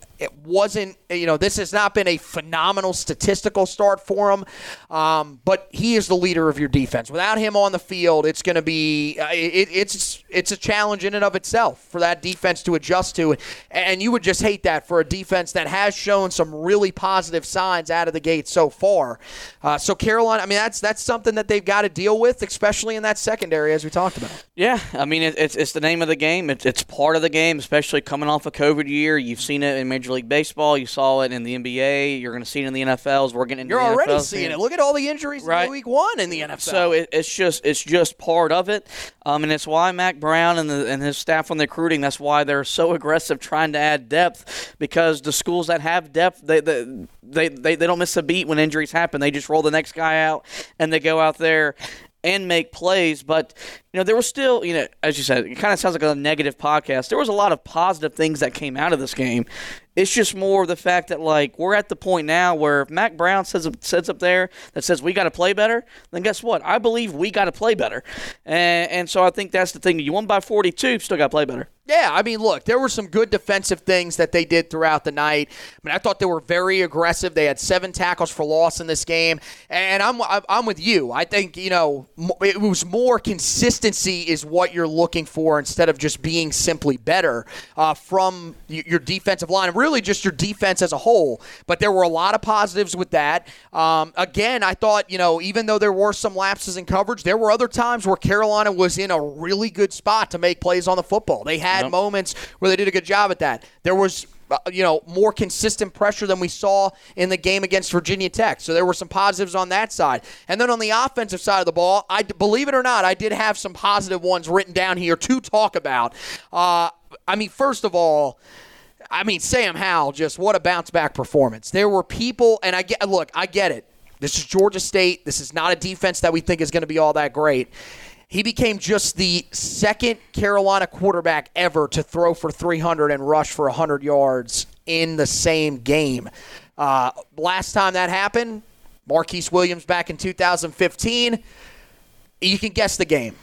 wasn't, you know, this has not been a phenomenal statistical start for him, um, but he is the leader of your defense. Without him on the field, it's going to be uh, it, it's it's a challenge in and of itself for that defense to adjust to, and you would just hate that for a defense that has shown some really positive signs out of the gate so far. Uh, so Carolina, I mean, that's that's something that they've got to deal with, especially in that secondary, as we talked about. Yeah, I mean, it, it's it's the name of the game. It's, it's part of the game, especially coming off a COVID year. You've seen it in Major League Baseball. You saw it in the NBA. You're going to see it in the NFLs. We're getting into You're the already NFL seeing it. Look at all the injuries Right. in week one in the NFL. So it, it's just it's just part of it, um, and it's why Mack Brown and the, and his staff on the recruiting. That's why they're so aggressive trying to add depth because the schools that have depth they they, they, they they don't miss a beat when injuries happen. They just roll the next guy out and they go out there and make plays. But you know there was still you know as you said it kind of sounds like a negative podcast. There was a lot of positive things that came out of this game. It's just more the fact that like we're at the point now where if Mack Brown says sits up there that says we got to play better, then guess what? I believe we got to play better, and, and so I think that's the thing. You won by 42, still got to play better. Yeah, I mean, look, there were some good defensive things that they did throughout the night. I mean, I thought they were very aggressive. They had seven tackles for loss in this game, and I'm I'm with you. I think you know it was more consistency is what you're looking for instead of just being simply better uh, from your defensive line, and really just your defense as a whole. But there were a lot of positives with that. Um, again, I thought you know even though there were some lapses in coverage, there were other times where Carolina was in a really good spot to make plays on the football. They had moments where they did a good job at that. There was you know more consistent pressure than we saw in the game against Virginia Tech. So there were some positives on that side. And then on the offensive side of the ball, I believe it or not, I did have some positive ones written down here to talk about. Uh, I mean, first of all. I mean, Sam Howell, just what a bounce back performance. There were people, and I get, look, I get it. This is Georgia State. This is not a defense that we think is going to be all that great. He became just the second Carolina quarterback ever to throw for 300 and rush for 100 yards in the same game. Uh, last time that happened, Marquise Williams back in 2015. You can guess the game.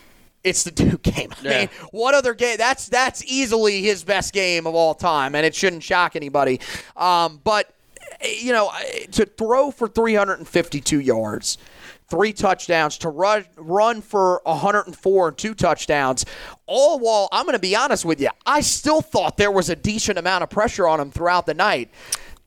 It's the Duke game. I Yeah. mean, what other game? That's that's easily his best game of all time, and it shouldn't shock anybody. Um, but eh, you know, eh, to throw for 352 yards, three touchdowns, to run run for 104 and two touchdowns, all while I'm going to be honest with you, I still thought there was a decent amount of pressure on him throughout the night.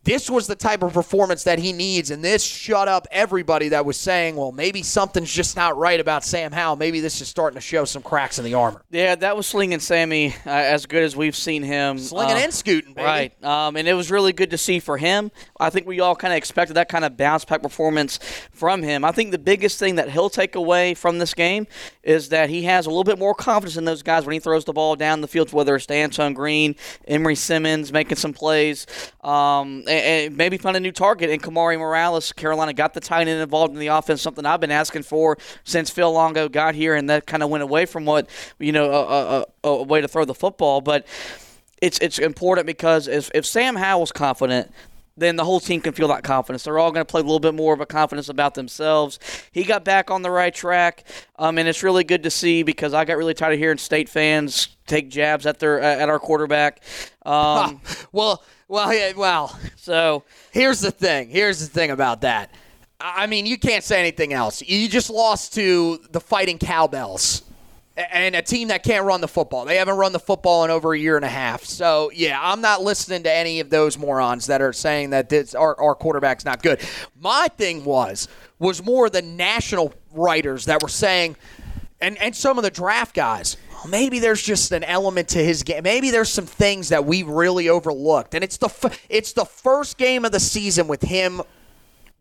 This was the type of performance that he needs, and this shut up everybody that was saying, well, maybe something's just not right about Sam Howell. Maybe this is starting to show some cracks in the armor. Yeah, that was slinging Sammy uh, as good as we've seen him. Slinging uh, and scooting, baby. Right. Um, and it was really good to see for him. I think we all kind of expected that kind of bounce back performance from him. I think the biggest thing that he'll take away from this game is that he has a little bit more confidence in those guys when he throws the ball down the field, whether it's to Anton Green, Emery Simmons making some plays, um, and, maybe find a new target in Kamari Morales. Carolina got the tight end involved in the offense, something I've been asking for since Phil Longo got here, and that kind of went away from what, you know, a, a, a way to throw the football. But it's it's important because if, if Sam Howell's confident, then the whole team can feel that confidence. They're all going to play a little bit more of a confidence about themselves. He got back on the right track, um, and it's really good to see because I got really tired of hearing state fans take jabs at their at our quarterback. Um, Well, well, yeah, well. so Here's the thing. Here's the thing about that. I mean, you can't say anything else. You just lost to the Fighting Cowbells and a team that can't run the football. They haven't run the football in over a year and a half. So, yeah, I'm not listening to any of those morons that are saying that this, our, our quarterback's not good. My thing was was more the national writers that were saying and and some of the draft guys. "Well, Maybe there's just an element to his game. Maybe there's some things that we really overlooked, and it's the f- it's the first game of the season with him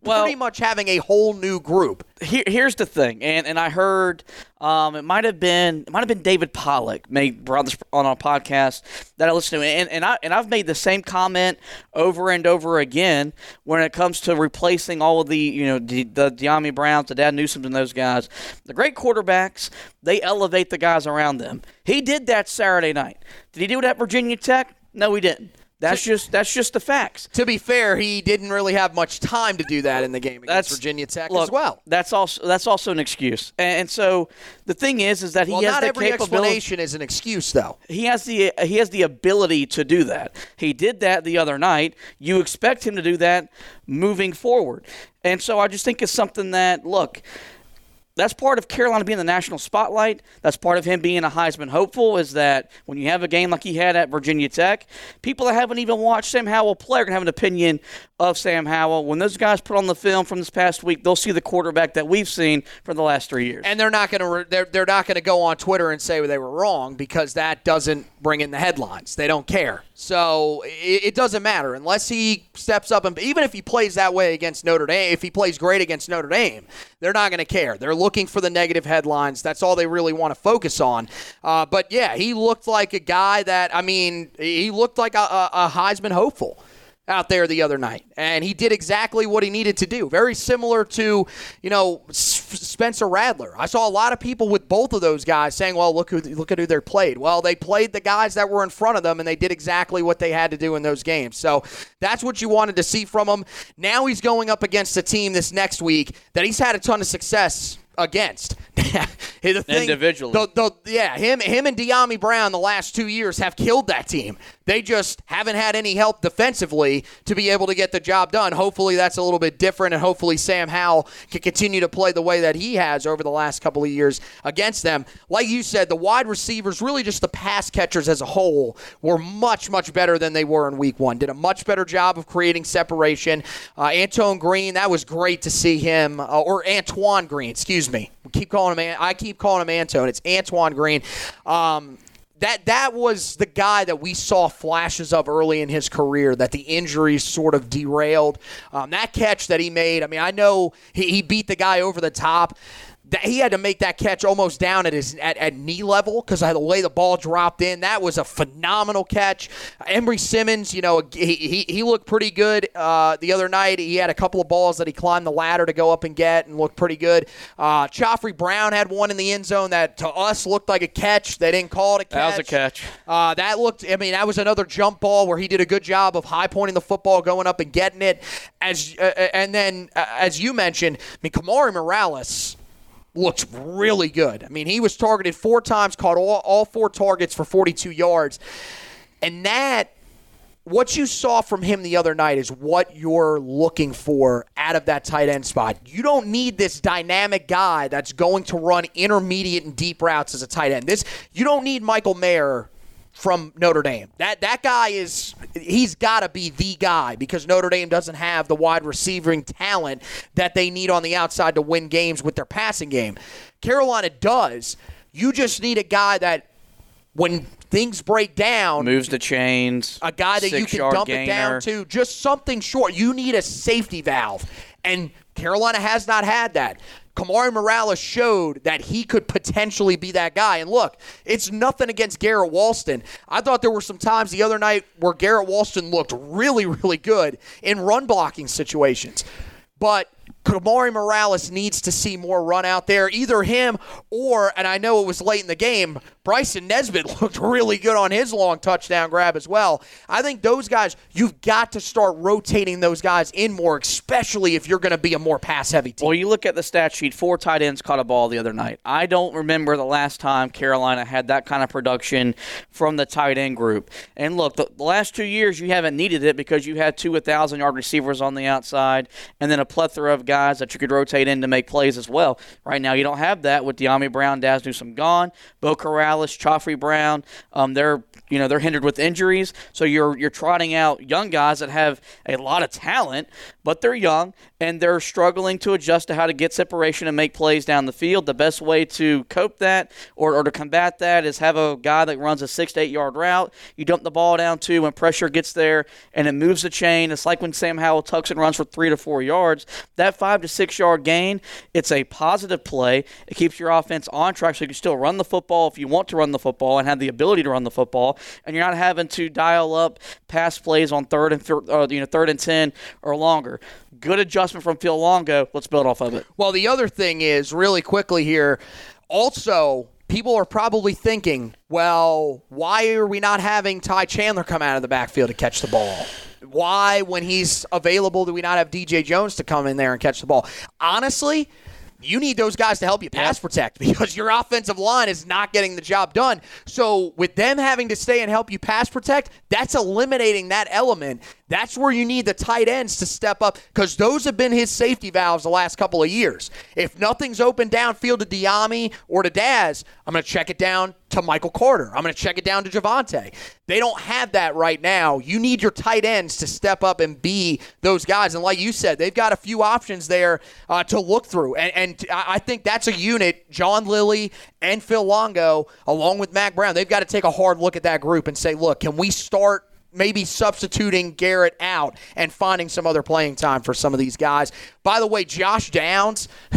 Well- pretty much having a whole new group. here, here's the thing, and and I heard um, it might have been it might have been David Pollack made brought this on our podcast that I listened to, and and I and I've made the same comment over and over again when it comes to replacing all of the you know the, the Dyami Browns, the Dazz Newsomes, and those guys. The great quarterbacks they elevate the guys around them. He did that Saturday night. Did he do it at Virginia Tech? No, he didn't. That's just that's just the facts. To be fair, he didn't really have much time to do that in the game against That's Virginia Tech look, as well. That's also that's also an excuse. And, and so the thing is, is that he Well, has not the every capability. explanation is an excuse, though. He has the he has the ability to do that. He did that the other night. You expect him to do that moving forward. And so I just think it's something that look. That's part of Carolina being the national spotlight. That's part of him being a Heisman hopeful. Is that when you have a game like he had at Virginia Tech, people that haven't even watched Sam Howell play are gonna have an opinion of Sam Howell. When those guys put on the film from this past week, they'll see the quarterback that we've seen for the last three years. and they're not going to re- they're, they're not going to go on Twitter and say they were wrong because that doesn't bring in the headlines. They don't care. So it, it doesn't matter unless he steps up and even if he plays that way against Notre Dame, if he plays great against Notre Dame, they're not going to care. They're looking for the negative headlines. That's all they really want to focus on. Uh, but yeah, he looked like a guy that I mean, he looked like a, a Heisman hopeful out there the other night, and he did exactly what he needed to do. Very similar to, you know, Spencer Rattler. I saw a lot of people with both of those guys saying, "Well, look who look at who they played." Well, they played the guys that were in front of them, and they did exactly what they had to do in those games. So that's what you wanted to see from him. Now he's going up against a team this next week that he's had a ton of success against. the thing, Individually. the- the- yeah, him him and Dyami Brown the last two years have killed that team. They just haven't had any help defensively to be able to get the job done. Hopefully that's a little bit different, and hopefully Sam Howell can continue to play the way that he has over the last couple of years against them. Like you said, the wide receivers, really just the pass catchers as a whole, were much much better than they were in Week One. Did a much better job of creating separation. Uh, Antone Green, that was great to see him, uh, or Antoine Green, excuse me. We keep calling him. I keep calling him Antone. It's Antoine Green. Um, that that was the guy that we saw flashes of early in his career that the injuries sort of derailed. Um, that catch that he made, I mean, I know he, he beat the guy over the top. That he had to make that catch almost down at his at, at knee level because of the way the ball dropped in. That was a phenomenal catch. Emery Simmons, you know, he, he, he looked pretty good uh, the other night. He had a couple of balls that he climbed the ladder to go up and get and looked pretty good. Uh, Khafre Brown had one in the end zone that to us looked like a catch. They didn't call it a catch. That was a catch. Uh, that looked. I mean, that was another jump ball where he did a good job of high pointing the football, going up and getting it. As uh, and then uh, as you mentioned, I mean, Kamari Morales looked really good. I mean, he was targeted four times, caught all, all four targets for 42 yards, and that. What you saw from him the other night is what you're looking for out of that tight end spot. You don't need this dynamic guy that's going to run intermediate and deep routes as a tight end. This you don't need Michael Mayer from Notre Dame. That that guy is he's got to be the guy because Notre Dame doesn't have the wide receiving talent that they need on the outside to win games with their passing game. Carolina does. You just need a guy that when things break down, Moves the chains. a guy that you can six-yard dump it down to, just something short. You need a safety valve. And Carolina has not had that. Kamari Morales showed that he could potentially be that guy. And look, it's nothing against Garrett Walston. I thought there were some times the other night where Garrett Walston looked really, really good in run blocking situations. But Kamari Morales needs to see more run out there. Either him or, and I know it was late in the game, Bryson Nesbit looked really good on his long touchdown grab as well. I think those guys, you've got to start rotating those guys in more, especially if you're going to be a more pass heavy team. Well, you look at the stat sheet. Four tight ends caught a ball the other night. I don't remember the last time Carolina had that kind of production from the tight end group. And look, the, last two years you haven't needed it because you had two 1,000 yard receivers on the outside and then a plethora of guys that you could rotate in to make plays as well. Right now you don't have that with Dyami Brown, Dazz Newsome gone, Beau Corrales, Khafre Brown. Um, they're you know they're hindered with injuries, so you're you're trotting out young guys that have a lot of talent, but they're young and they're struggling to adjust to how to get separation and make plays down the field. The best way to cope that or, or to combat that is have a guy that runs a six to eight yard route. You dump the ball down to when pressure gets there and it moves the chain. It's like when Sam Howell tucks and runs for three to four yards. That five to six yard gain, it's a positive play. It keeps your offense on track so you can still run the football if you want to run the football and have the ability to run the football, and you're not having to dial up pass plays on third and thir- uh, you know third and ten or longer. Good adjustment from Phil Longo. Let's build off of it. Well, the other thing is, really quickly here, also people are probably thinking, well, why are we not having Ty Chandler come out of the backfield to catch the ball? Why, when he's available, do we not have DJ Jones to come in there and catch the ball? Honestly, you need those guys to help you pass protect because your offensive line is not getting the job done. So with them having to stay and help you pass protect, that's eliminating that element. That's where you need the tight ends to step up because those have been his safety valves the last couple of years. If nothing's open downfield to Dyami or to Dazz, I'm going to check it down to Michael Carter. I'm going to check it down to Javonte. They don't have that right now. You need your tight ends to step up and be those guys. And like you said, they've got a few options there uh, to look through. And, and I think that's a unit, John Lilly and Phil Longo, along with Mack Brown, they've got to take a hard look at that group and say, look, can we start maybe substituting Garrett out and finding some other playing time for some of these guys. By the way, Josh Downs,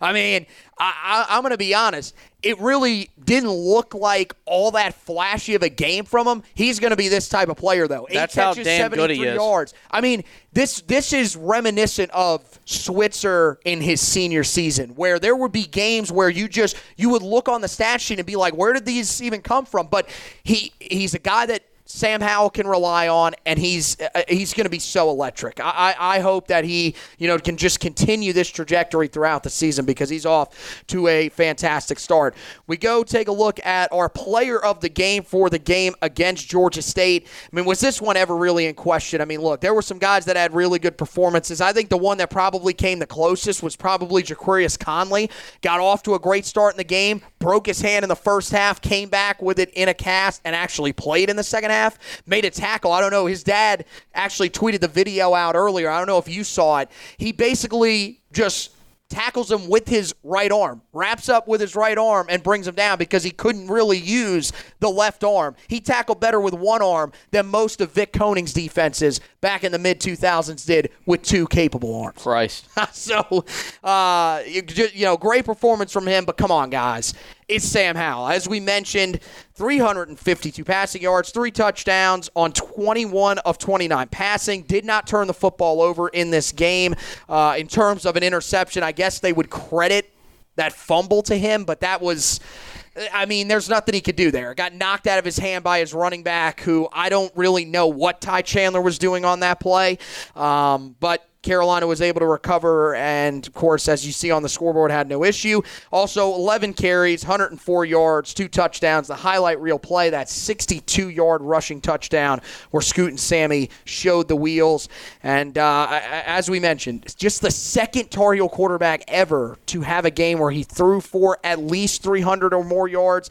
I mean, I, am going to be honest. It really didn't look like all that flashy of a game from him. He's going to be this type of player, though. Eight That's catches, how damn good he 73 is. yards. I mean, this this is reminiscent of Switzer in his senior season, where there would be games where you just you would look on the stat sheet and be like, where did these even come from? But he he's a guy that Sam Howell can rely on, and he's uh, he's going to be so electric. I, I, I hope that he you know can just continue this trajectory throughout the season because he's off to a fantastic start. We go take a look at our player of the game for the game against Georgia State. I mean, was this one ever really in question? I mean, look, there were some guys that had really good performances. I think the one that probably came the closest was probably Ja'Qurious Conley. Got off to a great start in the game, broke his hand in the first half, came back with it in a cast, and actually played in the second half. Made a tackle. I don't know. His dad actually tweeted the video out earlier. I don't know if you saw it. He basically just tackles him with his right arm, wraps up with his right arm, and brings him down because he couldn't really use the left arm. He tackled better with one arm than most of Vic Koenning's defenses back in the mid 2000s did with two capable arms. Christ. so, uh, you, you know, great performance from him, but come on, guys. It's Sam Howell. As we mentioned, 352 passing yards, three touchdowns on 21 of 29 passing. Did not turn the football over in this game. Uh, in terms of an interception, I guess they would credit that fumble to him, but that was. I mean, there's nothing he could do there. Got knocked out of his hand by his running back, who I don't really know what Ty Chandler was doing on that play. Um, but Carolina was able to recover, and of course, as you see on the scoreboard, had no issue. Also, 11 carries, 104 yards, two touchdowns. The highlight reel play, that 62 yard rushing touchdown where Scoot and Sammy showed the wheels. And uh, as we mentioned, just the second Tar Heel quarterback ever to have a game where he threw for at least 300 or more yards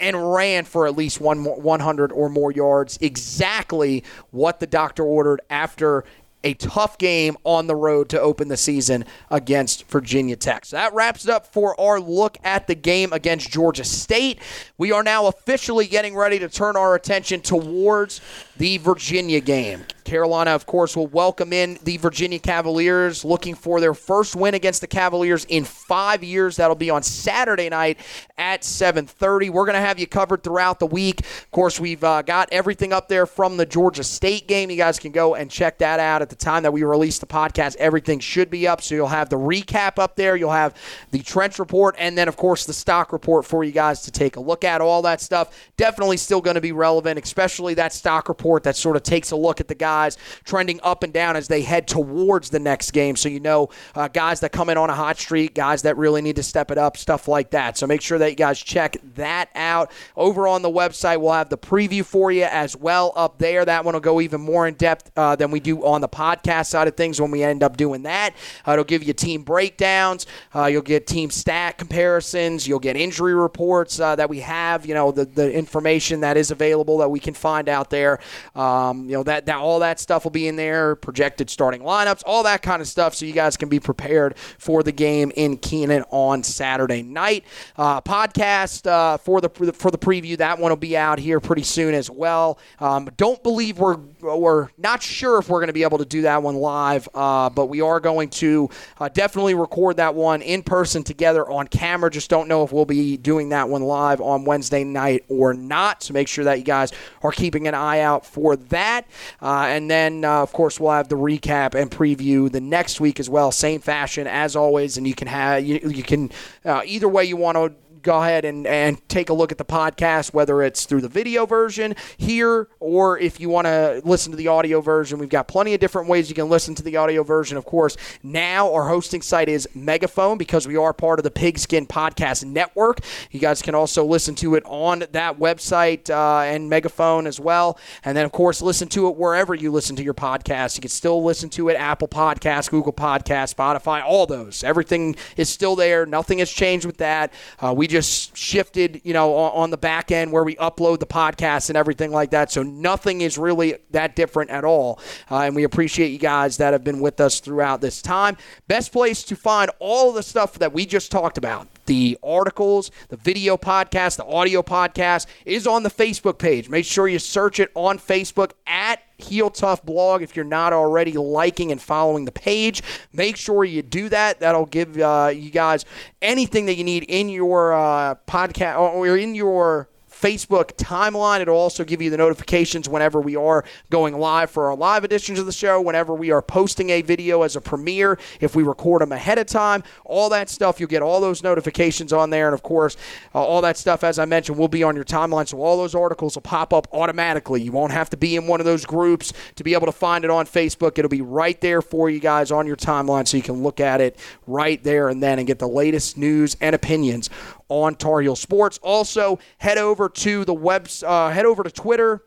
and ran for at least one more, 100 or more yards. Exactly what the doctor ordered after a tough game on the road to open the season against Virginia Tech. So that wraps it up for our look at the game against Georgia State. We are now officially getting ready to turn our attention towards the Virginia game. Carolina, of course, will welcome in the Virginia Cavaliers, looking for their first win against the Cavaliers in five years. That'll be on Saturday night at 7:30. We're going to have you covered throughout the week. Of course, we've uh, got everything up there from the Georgia State game. You guys can go and check that out at the time that we release the podcast. Everything should be up, so you'll have the recap up there. You'll have the trench report, and then of course the stock report for you guys to take a look at. All that stuff definitely still going to be relevant, especially that stock report that sort of takes a look at the guys trending up and down as they head towards the next game. So you know uh, guys that come in on a hot streak, guys that really need to step it up, stuff like that. So make sure that you guys check that out over on the website. We'll have the preview for you as well up there. That one will go even more in depth uh, than we do on the podcast side of things when we end up doing that. Uh, it'll give you team breakdowns. Uh, you'll get team stat comparisons. You'll get injury reports uh, that we have. You know the the information that is available that we can find out there. Um, you know that that all that stuff will be in there. Projected starting lineups, all that kind of stuff, so you guys can be prepared for the game in Kenan on Saturday night. Uh, podcast uh, for the for the preview that one will be out here pretty soon as well. Um, don't believe we're we're not sure if we're going to be able to do that one live, uh, but we are going to uh, definitely record that one in person together on camera. Just don't know if we'll be doing that one live on Wednesday night or not. So make sure that you guys are keeping an eye out for that. Uh, and then, uh, of course, we'll have the recap and preview the next week as well, same fashion as always. And you can have you, you can uh, either way you want to go ahead and, and take a look at the podcast, whether it's through the video version here or if you want to listen to the audio version. We've got plenty of different ways you can listen to the audio version. Of course, now our hosting site is Megaphone because we are part of the Pigskin Podcast Network. You guys can also listen to it on that website uh, and Megaphone as well. And then, of course, listen to it wherever you listen to your podcast. You can still listen to it Apple Podcasts, Google Podcasts, Spotify, all those. Everything is still there. Nothing has changed with that. Uh, we just shifted, you know, on, the back end where we upload the podcast and everything like that. So nothing is really that different at all. Uh, and we appreciate you guys that have been with us throughout this time. Best place to find all the stuff that we just talked about the articles, the video podcast, the audio podcast is on the Facebook page. Make sure you search it on Facebook at Heel Tough Blog if you're not already liking and following the page. Make sure you do that. That'll give uh, you guys anything that you need in your uh, podcast or in your Facebook timeline. It'll also give you the notifications whenever we are going live for our live editions of the show, whenever we are posting a video as a premiere, if we record them ahead of time, all that stuff. You'll get all those notifications on there. And of course, uh, all that stuff, as I mentioned, will be on your timeline. So all those articles will pop up automatically. You won't have to be in one of those groups to be able to find it on Facebook. It'll be right there for you guys on your timeline so you can look at it right there and then and get the latest news and opinions on Tar Heel Sports. Also, head over to the web, uh, head over to Twitter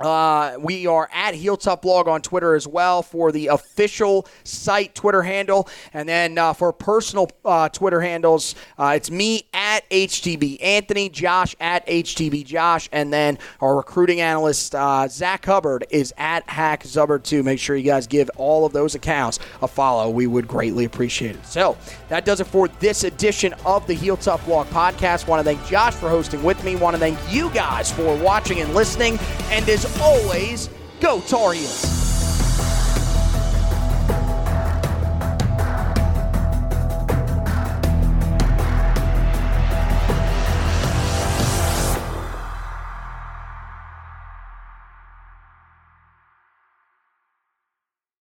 uh, we are at Heel Tough Blog on Twitter as well for the official site Twitter handle. And then uh, for personal uh, Twitter handles, uh, it's me at HTB Anthony, Josh at HTB Josh, and then our recruiting analyst, uh, Zach Hubbard, is at Hack Zubbard too. Make sure you guys give all of those accounts a follow. We would greatly appreciate it. So that does it for this edition of the Heel Tough Blog podcast. Want to thank Josh for hosting with me. Want to thank you guys for watching and listening. And as always, go Tar.